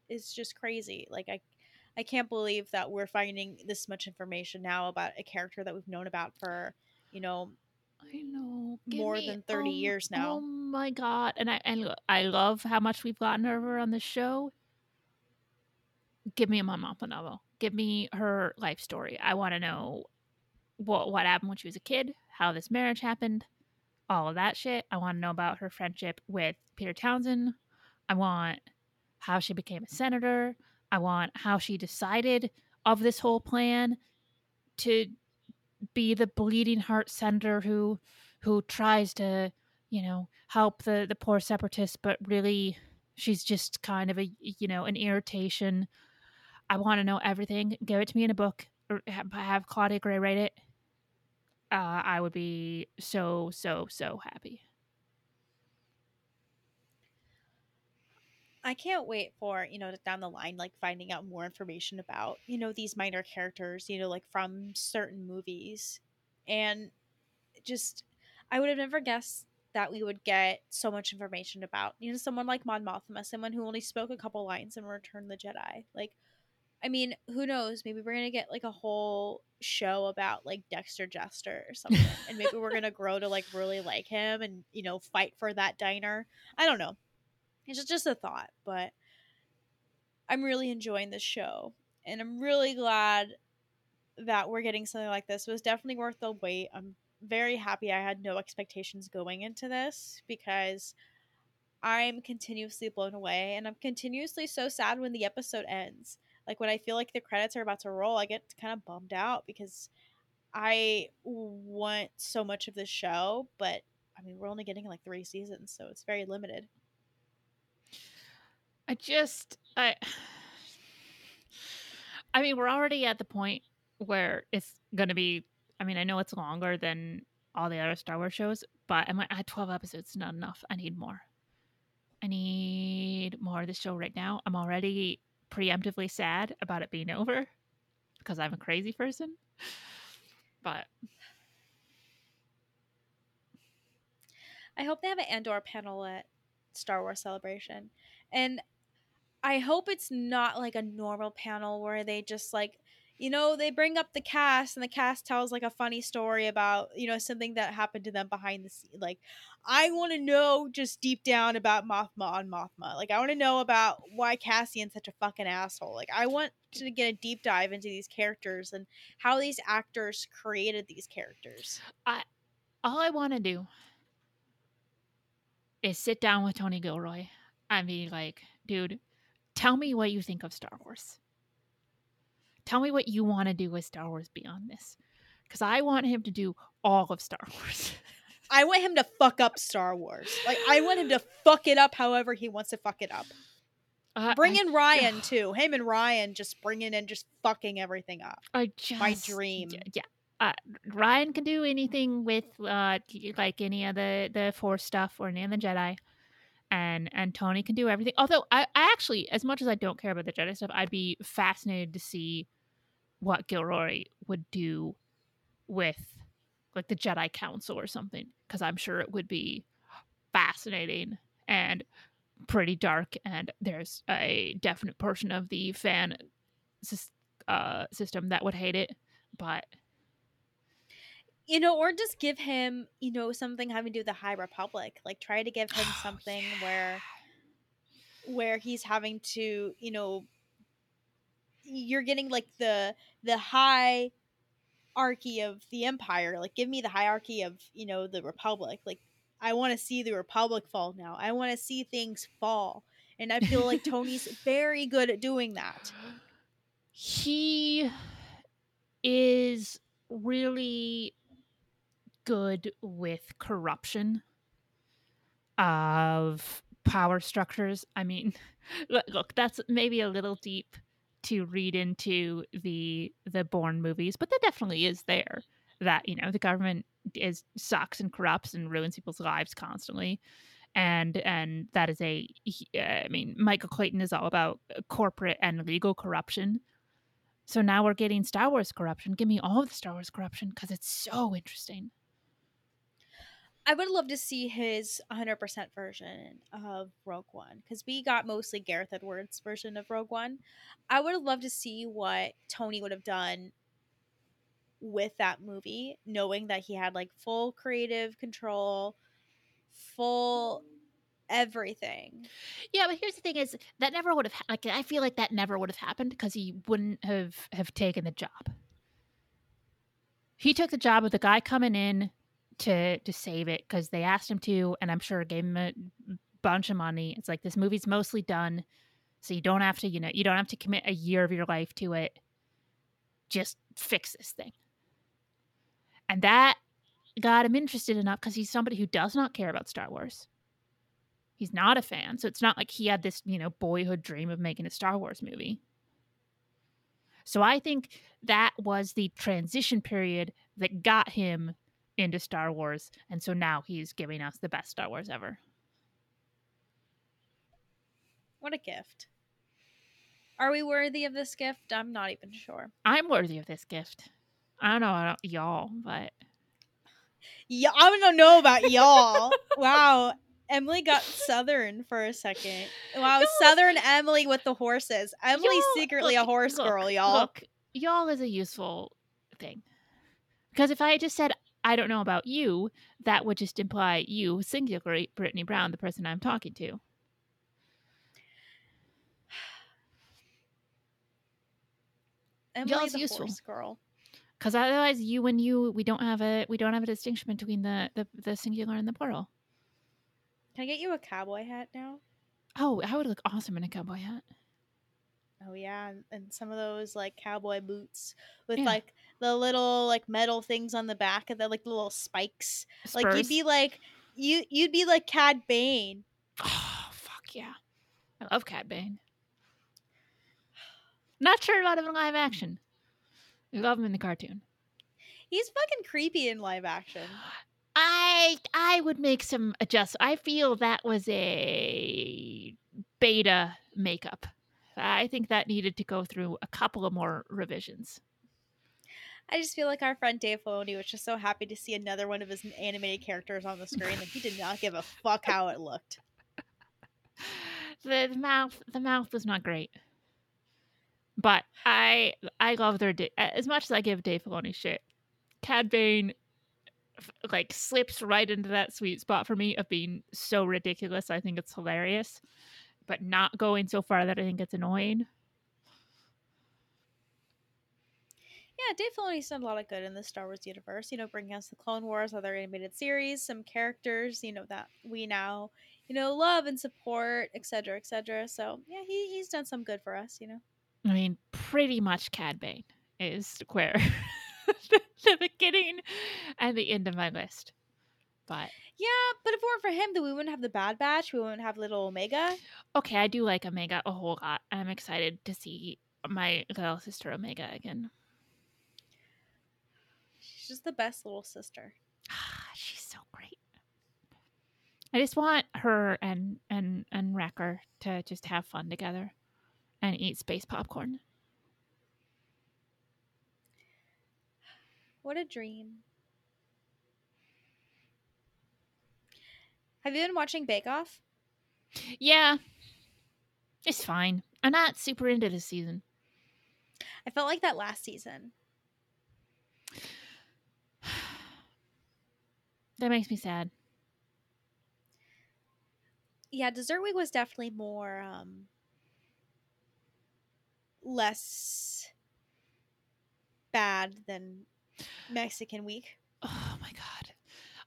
Speaker 1: is just crazy like i i can't believe that we're finding this much information now about a character that we've known about for you know
Speaker 2: I know.
Speaker 1: More than 30 um, years oh now.
Speaker 2: Oh my god. And I and I love how much we've gotten of her on the show. Give me a Mon Mothma novel. Give me her life story. I want to know what what happened when she was a kid, how this marriage happened, all of that shit. I want to know about her friendship with Peter Townsend. I want how she became a senator. I want how she decided of this whole plan to be the bleeding heart senator who who tries to you know help the the poor separatists but really she's just kind of a you know an irritation i want to know everything give it to me in a book or have, claudia gray write it uh, i would be so so so happy
Speaker 1: I can't wait for, you know, down the line, like finding out more information about, you know, these minor characters, you know, like from certain movies. And just, I would have never guessed that we would get so much information about, you know, someone like Mon Mothma, someone who only spoke a couple lines in Return the Jedi. Like, I mean, who knows? Maybe we're to get like a whole show about like Dexter Jettster or something. and maybe we're to grow to like really like him and, you know, fight for that diner. I don't know it's just, just a thought but i'm really enjoying this show and i'm really glad that we're getting something like this it was definitely worth the wait i'm very happy i had no expectations going into this because i'm continuously blown away and i'm continuously so sad when the episode ends like when i feel like the credits are about to roll i get kind of bummed out because i want so much of the show but i mean we're only getting like three seasons so it's very limited
Speaker 2: I just I <sighs> I mean, we're already at the point where it's going to be I mean, I know it's longer than all the other Star Wars shows, but I'm like, at 12 episodes, not enough. I need more. I need more of the show right now. I'm already preemptively sad about it being over because I'm a crazy person. But
Speaker 1: I hope they have an Andor panel at Star Wars Celebration. And I hope it's not like a normal panel where they just like, you know, they bring up the cast and the cast tells like a funny story about, you know, something that happened to them behind the scene. Like, I want to know just deep down about Mothma on Mothma. Like, I want to know about why Cassian's such a fucking asshole. Like, I want to get a deep dive into these characters and how these actors created these characters.
Speaker 2: I all I want to do is sit down with Tony Gilroy and be like, dude, tell me what you think of Star Wars. Tell me what you want to do with Star Wars beyond this. Because I want him to do all of Star <laughs> Wars.
Speaker 1: I want him to fuck up Star Wars. Like, I want him to fuck it up however he wants to fuck it up.
Speaker 2: Uh,
Speaker 1: Bring
Speaker 2: I-
Speaker 1: in Ryan <sighs> too. Him and Ryan just bringing in just fucking everything up.
Speaker 2: I just
Speaker 1: My dream.
Speaker 2: Yeah. Uh, Ryan can do anything with uh, like any of the the Force stuff or any of the Jedi, and and Tony can do everything. Although I, I actually, as much as I don't care about the Jedi stuff, I'd be fascinated to see what Gilroy would do with like the Jedi Council or something, because I'm sure it would be fascinating and pretty dark. And there's a definite portion of the fan uh, system that would hate it, but
Speaker 1: You know, or just give him, you know, something having to do with the High Republic. Like try to give him
Speaker 2: Oh,
Speaker 1: something where where he's having to, you know, you're getting like the the hierarchy of the empire. Like give me the hierarchy of, you know, the republic. Like I want to see the republic fall now. I want to see things fall. And I feel like <laughs> Tony's very good at doing that.
Speaker 2: he is really good with corruption of power structures. I mean, <laughs> look, look, that's maybe a little deep to read into the the Bourne movies, but that definitely is there. That you know the government is sucks and corrupts and ruins people's lives constantly, and and that is a. I mean, Michael Clayton is all about uh, corporate and legal corruption. So now we're getting Star Wars corruption. Give me all of the Star Wars corruption because it's so interesting.
Speaker 1: I would love to see his 100% version of Rogue One because we got mostly Gareth Edwards' version of Rogue One. I would love to see what Tony would have done with that movie, knowing that he had like full creative control, full everything.
Speaker 2: Yeah, but here's the thing: is that never would have ha- like I feel like that never would have happened because he wouldn't have have taken the job. He took the job of the guy coming in to to save it because they asked him to, and I'm sure gave him a bunch of money. It's like this movie's mostly done, so you don't have to, you know, you don't have to commit a year of your life to it. Just fix this thing, and that got him interested enough because he's somebody who does not care about Star Wars. He's not a fan, so it's not like he had this, you know, boyhood dream of making a Star Wars movie. So I think that was the transition period that got him into Star Wars, and so now he's giving us the best Star Wars ever.
Speaker 1: What a gift. Are we worthy of this gift? I'm not even sure.
Speaker 2: I'm worthy of this gift. I don't know about y'all, but
Speaker 1: Yeah, I don't know about y'all. <laughs> wow. Emily got Southern for a second. Wow,
Speaker 2: Y'all-
Speaker 1: Southern Emily with the horses. Emily's
Speaker 2: Y'all-
Speaker 1: secretly a horse
Speaker 2: look,
Speaker 1: girl, y'all.
Speaker 2: Look, y'all is a useful thing. Because if I had just said I don't know about you, that would just imply you, singular Brittani Brown, the person I'm talking to. <sighs>
Speaker 1: Emily
Speaker 2: y'all's useful.
Speaker 1: horse girl.
Speaker 2: Because otherwise, you and you, we don't have a we don't have a distinction between the the, the singular and the plural.
Speaker 1: Can I get you a cowboy hat now?
Speaker 2: Oh, I would look awesome in a cowboy hat.
Speaker 1: Oh yeah, and, and some of those like cowboy boots with
Speaker 2: Yeah.
Speaker 1: like the little like metal things on the back of the like the little spikes. Like you'd be like you you'd be like Cad Bane. <sighs>
Speaker 2: oh fuck yeah, I love Cad Bane. Not sure about him in live action. We love him in the cartoon.
Speaker 1: He's fucking creepy in live action. <gasps>
Speaker 2: I I would make some adjust. I feel that was a beta makeup. I think that needed to go through a couple of more revisions.
Speaker 1: I just feel like our friend Dave Filoni was just so happy to see another one of his animated characters on the screen that he did not give a fuck how it looked. <laughs>
Speaker 2: The, the mouth the mouth was not great. But I I love their as much as I give Dave Filoni shit. Cad Bane like slips right into that sweet spot for me of being so ridiculous. I think it's hilarious, but not going so far that I think it's annoying.
Speaker 1: Yeah, Dave Filoni's done a lot of good in the Star Wars universe. You know, bringing us the Clone Wars, other animated series, some characters, you know, that we now, you know, love and support, etc., etc. So yeah, he, he's done some good for us. You know.
Speaker 2: I mean, pretty much Cad Bane is where <laughs> the beginning and the end of my list. But
Speaker 1: Yeah, but if it weren't for him, then we wouldn't have the Bad Batch. We wouldn't have Little Omega.
Speaker 2: okay, I do like Omega a whole lot. I'm excited to see my little sister Omega again.
Speaker 1: She's just the best little sister. <sighs>
Speaker 2: She's so great. I just want her and and and Wrecker to just have fun together and eat space popcorn.
Speaker 1: What a dream. Have you been watching Bake Off?
Speaker 2: Yeah, it's fine. I'm not super into this season.
Speaker 1: I felt like that last season. <sighs>
Speaker 2: That makes me sad.
Speaker 1: Yeah, Dessert Week was definitely more um less bad than Mexican Week. <sighs>
Speaker 2: Oh my god.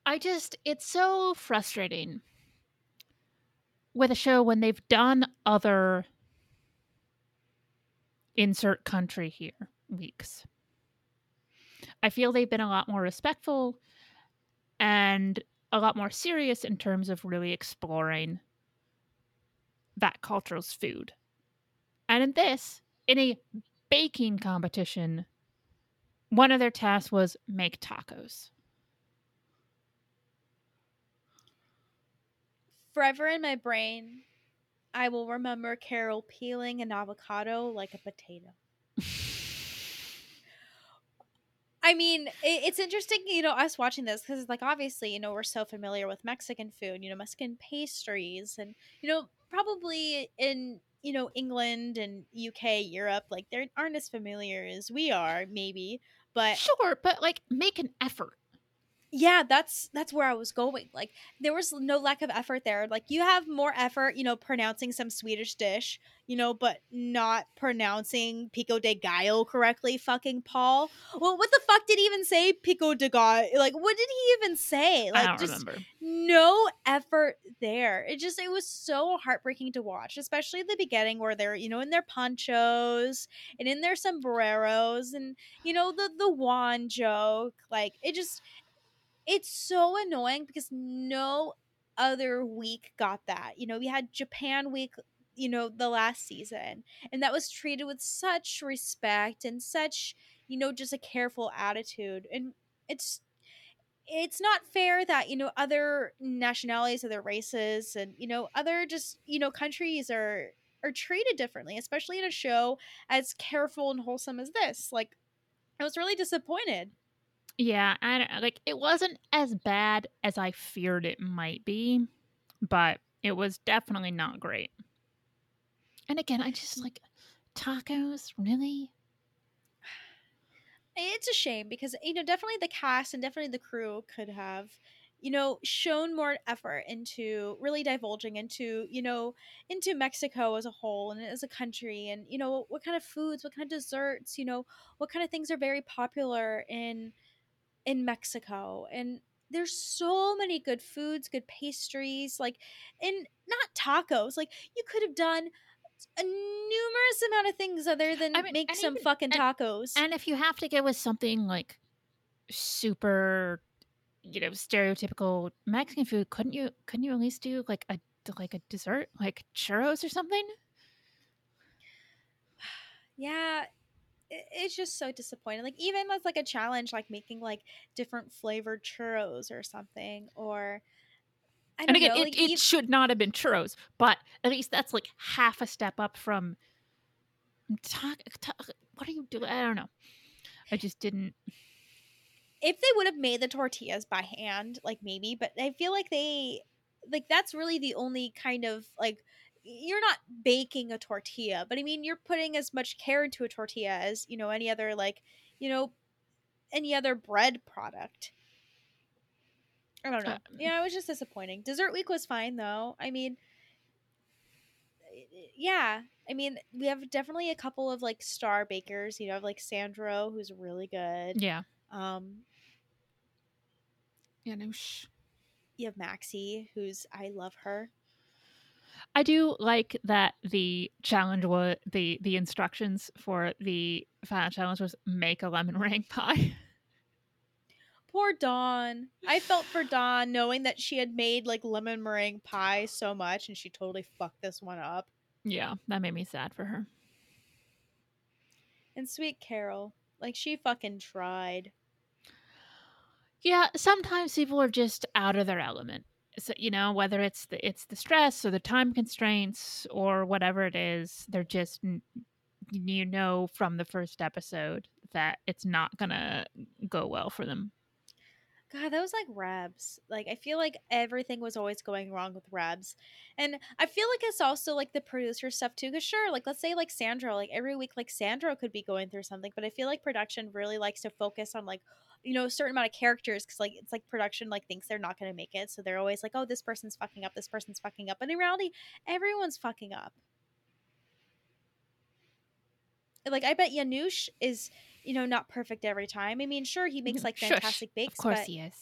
Speaker 2: I just it's so frustrating with a show when they've done other insert country here weeks. I feel they've been a lot more respectful and a lot more serious in terms of really exploring that culture's food. And in this, in a baking competition, one of their tasks was make tacos.
Speaker 1: Forever in my brain, I will remember Carol peeling an avocado like a potato. <laughs> I mean, it, it's interesting, you know, us watching this because, it's like, obviously, you know, we're so familiar with Mexican food, you know, Mexican pastries, and you know, probably in you know England and UK, Europe, like, they aren't as familiar as we are, maybe. But
Speaker 2: Sure, but like make an effort.
Speaker 1: Yeah that's that's where i was going like there was no lack of effort there like you have more effort you know pronouncing some swedish dish you know but not pronouncing pico de gallo correctly fucking paul. Well what the fuck did he even say pico de gallo like what did he even say? Like
Speaker 2: I don't
Speaker 1: just
Speaker 2: remember.
Speaker 1: no effort there. It just it was so heartbreaking to watch especially at the beginning where they're you know in their ponchos and in their sombreros and you know the the wand joke like it just it's so annoying because no other week got that. You know, we had Japan week, you know, the last season, and that was treated with such respect and such, you know, just a careful attitude. And it's it's not fair that, you know, other nationalities, other races and, you know, other just, you know, countries are are treated differently, especially in a show as careful and wholesome as this. Like I was really disappointed.
Speaker 2: Yeah, I don't, like it wasn't as bad as I feared it might be, but it was definitely not great. And again, I just like tacos, really? <sighs>
Speaker 1: it's a shame because you know definitely the cast and definitely the crew could have you know shown more effort into really divulging into you know into mexico as a whole and as a country and you know what kind of foods what kind of desserts you know what kind of things are very popular in in mexico and there's so many good foods good pastries like and not tacos like you could have done a numerous amount of things other than
Speaker 2: I mean,
Speaker 1: make some
Speaker 2: even-
Speaker 1: fucking tacos
Speaker 2: And if you have to go with something like super, you know, stereotypical Mexican food, couldn't you? Couldn't you at least do like a like a dessert, like churros or something? <sighs>
Speaker 1: yeah it's just so disappointing like even as like a challenge like making like different flavored churros or something or I
Speaker 2: And
Speaker 1: don't
Speaker 2: again,
Speaker 1: know,
Speaker 2: it,
Speaker 1: like,
Speaker 2: it should not have been churros, but at least that's like half a step up from. Ta- ta- what are you doing? I don't know. I just didn't.
Speaker 1: if they would have made the tortillas by hand like maybe but i feel like they like that's really the only kind of like you're not baking a tortilla, but I mean you're putting as much care into a tortilla as, you know, any other like, you know, any other bread product. I don't know.
Speaker 2: Uh,
Speaker 1: yeah, it was just disappointing. Dessert week was fine though. I mean, yeah. I mean, we have definitely a couple of like star bakers. You know, like Sandro, who's really good.
Speaker 2: Yeah.
Speaker 1: Um,
Speaker 2: Yeah, no shh.
Speaker 1: you have Maxy, who's I love her.
Speaker 2: I do like that the challenge was the the instructions for the final challenge was make a lemon <laughs> meringue pie.
Speaker 1: Poor Dawn. I felt for <laughs> Dawn knowing that she had made like lemon meringue pie so much and she totally fucked this one up.
Speaker 2: yeah, that made me sad for her.
Speaker 1: And sweet Carol, like she fucking tried.
Speaker 2: Yeah, sometimes people are just out of their element. So, you know, whether it's the it's the stress or the time constraints or whatever it is, they're just you know from the first episode that it's not gonna go well for them.
Speaker 1: God, was like Rebs. Like I feel like everything was always going wrong with Rebs, and I feel like it's also like the producer stuff too. Cause sure, like let's say like Sandro, like every week, like Sandro could be going through something, but I feel like production really likes to focus on like you know a certain amount of characters because like it's like production like thinks they're not going to make it, so they're always like, oh, this person's fucking up, this person's fucking up, but in reality, everyone's fucking up. Like I bet Janusz is you know not perfect every time. I mean, sure he mm-hmm. makes like
Speaker 2: Shush.
Speaker 1: fantastic bakes,
Speaker 2: Of course
Speaker 1: but
Speaker 2: he is.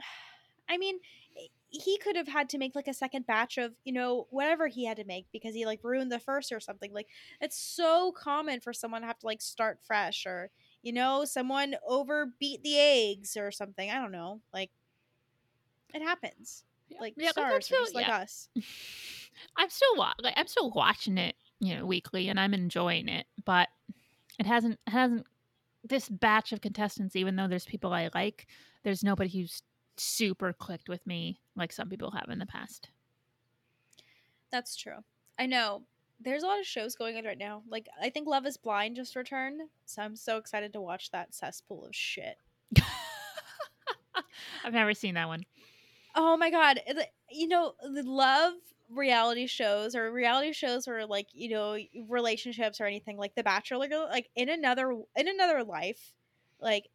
Speaker 2: <sighs>
Speaker 1: I mean, eh, he could have had to make like a second batch of, you know, whatever he had to make because he like ruined the first or something. Like it's so common for someone to have to like start fresh or, you know, someone overbeat the eggs or something. I don't know. Like it happens.
Speaker 2: Yeah.
Speaker 1: Like
Speaker 2: Yeah,
Speaker 1: stars
Speaker 2: still-
Speaker 1: just like us. <laughs>
Speaker 2: I'm still like I'm still watching it, you know, weekly, and I'm enjoying it. But it hasn't hasn't this batch of contestants. Even though there's people I like, there's nobody who's super clicked with me like some people have in the past.
Speaker 1: That's true. I know. There's a lot of shows going on right now. Like I think Love is Blind just returned, so I'm so excited to watch that cesspool of shit. <laughs>
Speaker 2: I've never seen that one.
Speaker 1: Oh my god, you know, the love reality shows or reality shows or like, you know, relationships or anything like The Bachelor like in another in another life, like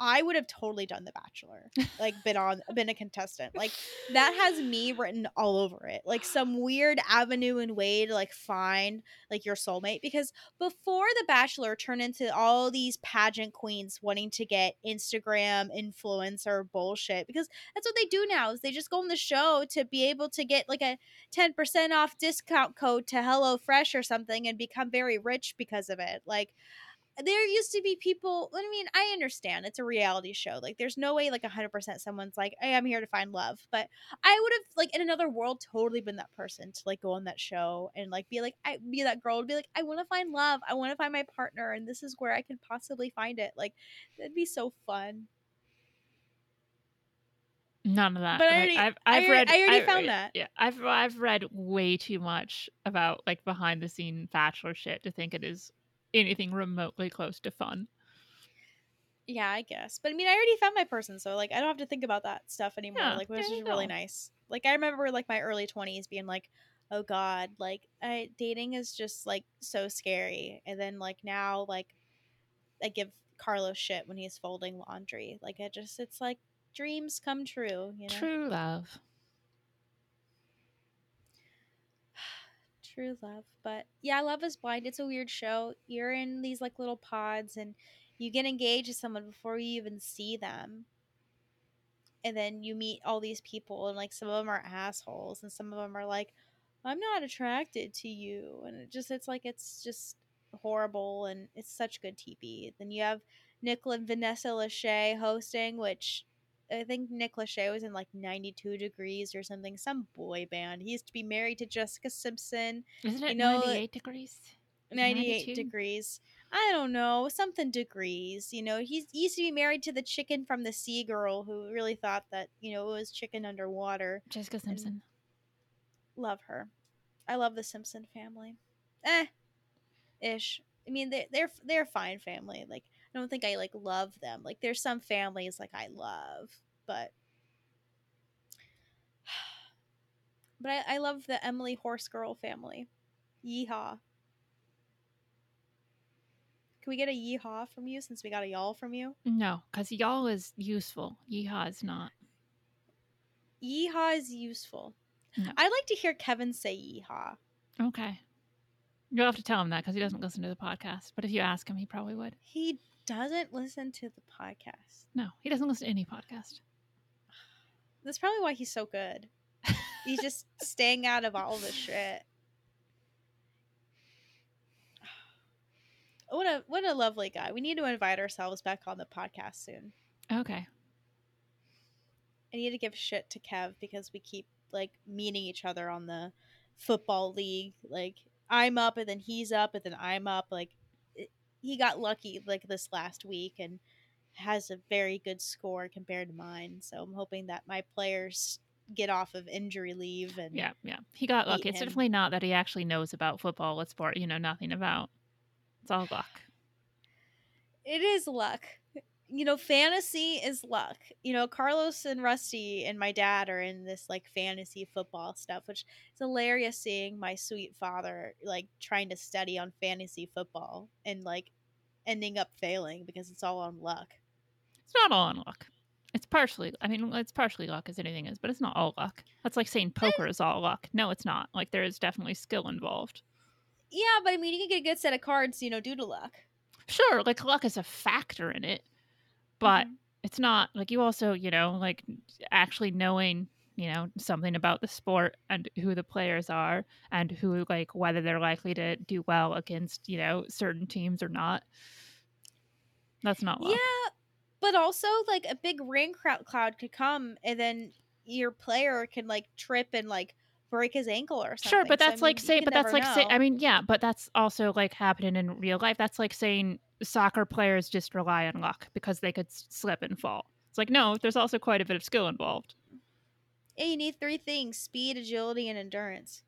Speaker 1: I would have totally done The Bachelor. Like been on been a contestant. Like that has me written all over it. Like some weird avenue and way to like find like your soulmate because before the bachelor turned into all these pageant queens wanting to get Instagram influencer bullshit because that's what they do now is they just go on the show to be able to get like a 10% off discount code to HelloFresh or something and become very rich because of it. Like there used to be people i mean i understand it's a reality show like there's no way like 100% someone's like hey i'm here to find love but i would have like in another world totally been that person to like go on that show and like be like i be that girl to be like i want to find love i want to find my partner and this is where i could possibly find it like that'd be so fun
Speaker 2: None of that.
Speaker 1: But I already-
Speaker 2: I've,
Speaker 1: I
Speaker 2: I've
Speaker 1: already-
Speaker 2: read.
Speaker 1: I already
Speaker 2: I-
Speaker 1: found that.
Speaker 2: Yeah, I've I've read way too much about like behind the scene bachelor shit to think it is anything remotely close to fun.
Speaker 1: yeah i guess but i mean i already found my person so like i don't have to think about that stuff anymore
Speaker 2: Yeah,
Speaker 1: like which is really
Speaker 2: go.
Speaker 1: nice like i remember like my early 20s being like oh god like I, dating is just like so scary and then like now like i give carlos shit when he's folding laundry like it just it's like dreams come true you know
Speaker 2: True love.
Speaker 1: True love but yeah love is blind it's a weird show you're in these like little pods and you get engaged with someone before you even see them. And then you meet all these people and like some of them are assholes and some of them are like i'm not attracted to you and it just it's like it's just horrible and it's such good tv then you have nick and vanessa lachey hosting which i think nick lachey was in like 92 degrees or something some boy band he used to be married to jessica simpson
Speaker 2: Isn't it
Speaker 1: know,
Speaker 2: 98 degrees?
Speaker 1: 98
Speaker 2: 92?
Speaker 1: degrees. I don't know, something degrees. You know, he's, he used to be married to the chicken from the sea girl who really thought that, you know, it was chicken underwater.
Speaker 2: Jessica Simpson.
Speaker 1: Love her. I love the Simpson family. Eh, ish. I mean, they, they're they're a fine family. Like, I don't think I like love them. Like, there's some families like I love, but <sighs> But I, I love the Emily Horse Girl family. Yeehaw. Can we get a yeehaw from you since we got a y'all from you?
Speaker 2: No, because y'all is useful. Yeehaw is not.
Speaker 1: Yeehaw is useful.
Speaker 2: No.
Speaker 1: I'd like to hear Kevin say yeehaw.
Speaker 2: Okay. You'll have to tell him that because he doesn't listen to the podcast. But if you ask him, he probably would.
Speaker 1: He doesn't listen to the podcast.
Speaker 2: No, he doesn't listen to any podcast.
Speaker 1: That's probably why he's so good. He's just <laughs> staying out of all the shit. <sighs> What a what a lovely guy. We need to invite ourselves back on the podcast soon.
Speaker 2: Okay.
Speaker 1: I need to give shit to Kev because we keep like meeting each other on the football league. Like I'm up and then he's up and then I'm up. Like he got lucky like this last week and has a very good score compared to mine. So I'm hoping that my players get off of injury leave and
Speaker 2: Yeah, yeah. He got lucky. It's definitely not that he actually knows about football, what sport you know nothing about. It's all luck.
Speaker 1: it is luck. You know, fantasy is luck. You know, Carlos and Rusty and my dad are in this like fantasy football stuff, which is hilarious seeing my sweet father like trying to study on fantasy football and like ending up failing because it's all on luck.
Speaker 2: It's not all on luck. It's partially. I mean, it's partially luck as anything is, but it's not all luck. That's like saying poker is all luck. No, it's not. Like there is definitely skill involved.
Speaker 1: Yeah, but I mean, you can get a good set of cards, you know, due to luck.
Speaker 2: Sure, like luck is a factor in it, but
Speaker 1: Mhm.
Speaker 2: it's not like you also, you know, like actually knowing, you know, something about the sport and who the players are and who like whether they're likely to do well against, you know, certain teams or not. That's not luck.
Speaker 1: Yeah, but also like a big rain cloud could come and then your player can like trip and like break his ankle or something.
Speaker 2: Sure, but
Speaker 1: So, I
Speaker 2: that's like
Speaker 1: mean,
Speaker 2: say, but that's like say, I mean, yeah, but that's also like happening in real life. That's like saying soccer players just rely on luck because they could s- slip and fall. It's like no, there's also quite a bit of skill involved.
Speaker 1: Yeah, you need three things: speed, agility, and endurance.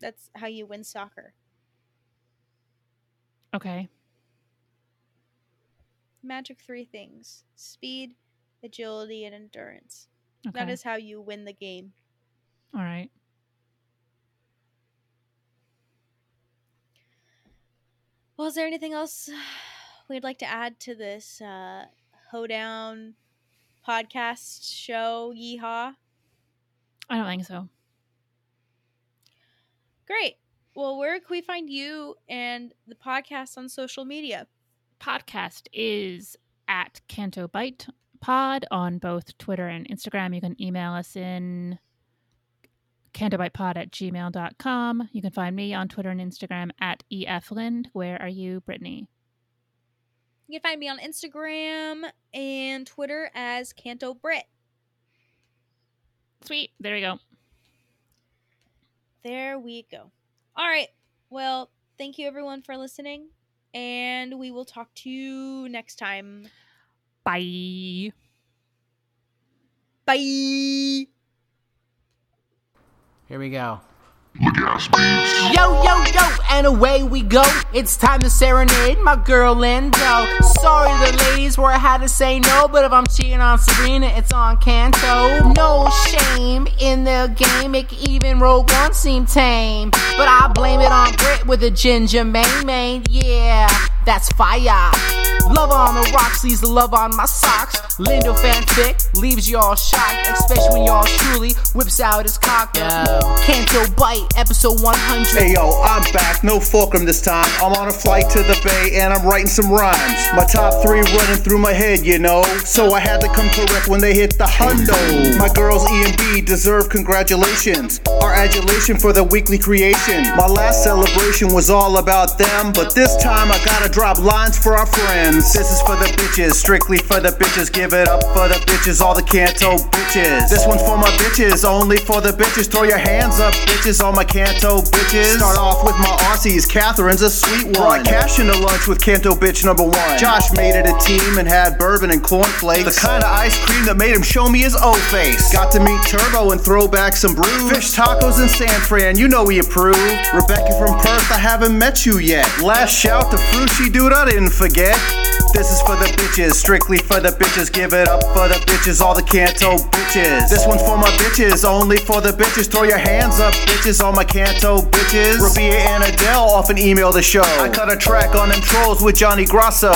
Speaker 1: That's how you win soccer.
Speaker 2: Okay,
Speaker 1: Magic three things: speed, agility, and endurance.
Speaker 2: okay,
Speaker 1: That is how you win the game.
Speaker 2: all right.
Speaker 1: Well, is there anything else <sighs> we'd like to add to this uh, hoedown podcast show? Yeehaw!
Speaker 2: I don't think so.
Speaker 1: Great. Well, where can we find you and the podcast on social media?
Speaker 2: Podcast is at Canto Bight Pod on both Twitter and Instagram. You can email us in cantobightpod at gmail.com. You can find me on Twitter and Instagram at eflind. Where are you, Brittani?
Speaker 1: You can find me on Instagram and Twitter as Canto Brit.
Speaker 2: Sweet. There we go.
Speaker 1: There we go. All right. Well, thank you everyone for listening, and we will talk to you next time.
Speaker 2: Bye.
Speaker 1: Bye.
Speaker 3: Here we go. Yo, yo, yo, and away we go. It's time to serenade my girl Lindo. Sorry, the ladies where I had to say no, but if I'm cheating on Serena, it's on Canto. No shame in the game, make even Rogue One seem tame. But I blame it on Brit with a ginger main main. Yeah, that's fire. Love on the rocks leaves the love on my socks. Lindo fanfic leaves y'all shocked, especially when y'all truly whips out his cock. Canto Bight, episode 100.
Speaker 4: Hey yo, I'm back, no fulcrum this time. I'm on a flight to the bay and I'm writing some rhymes. My top three running through my head, you know. So I had to come correct when they hit the hundo. My girls E and B deserve congratulations. Our adulation for the weekly creation. My last celebration was all about them, but this time I gotta drop lines for our friends. This is for the bitches, strictly for the bitches. Give it up for the bitches, all the Canto bitches. This one's for my bitches, only for the bitches. Throw your hands up, bitches, all my Canto bitches. Start off with my Aussies, Catherine's a sweet one. Brought cash into lunch with Canto bitch number one. Josh made it a team and had bourbon and cornflakes. The kind of ice cream that made him show me his O face. Got to meet Turbo and throw back some brews. Fish tacos in San Fran, you know we approved. Rebecca from Perth, I haven't met you yet. Last shout to Frushi dude, I didn't forget. This is for the bitches, strictly for the bitches. Give it up for the bitches, all the Canto bitches. This one's for my bitches, only for the bitches. Throw your hands up, bitches, all my Canto bitches. Rabia and Adele often email the show. I cut a track on them trolls with Johnny Grosso.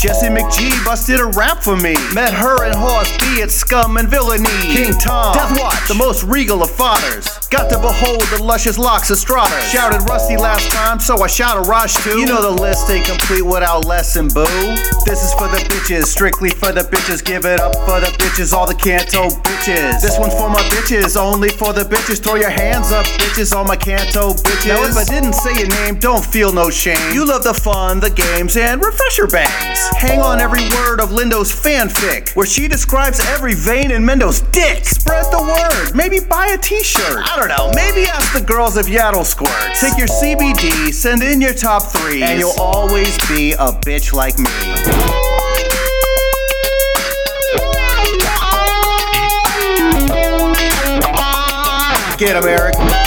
Speaker 4: Jesse McGee busted a rap for me. Met her and Horse B at Scum and Villainy. King Tom, Death Watch, the most regal of fathers. Got to behold the luscious locks of Strata. Shouted Rusty last time, so I shout a Raj too. You know the list ain't complete without less and boo. This is for the bitches, strictly for the bitches. Give it up for the bitches, all the Canto bitches. This one's for my bitches, only for the bitches. Throw your hands up, bitches, all my Canto bitches. Now if I didn't say your name, don't feel no shame. You love the fun, the games, and refresher bangs. Hang on every word of Lindo's fanfic, where she describes every vein in Mendo's dick. Spread the word, maybe buy a t-shirt. I don't know, maybe ask the girls if Yaddle squirts. Take your CBD, send in your top three, and you'll always be a bitch like me. Get him, Eric.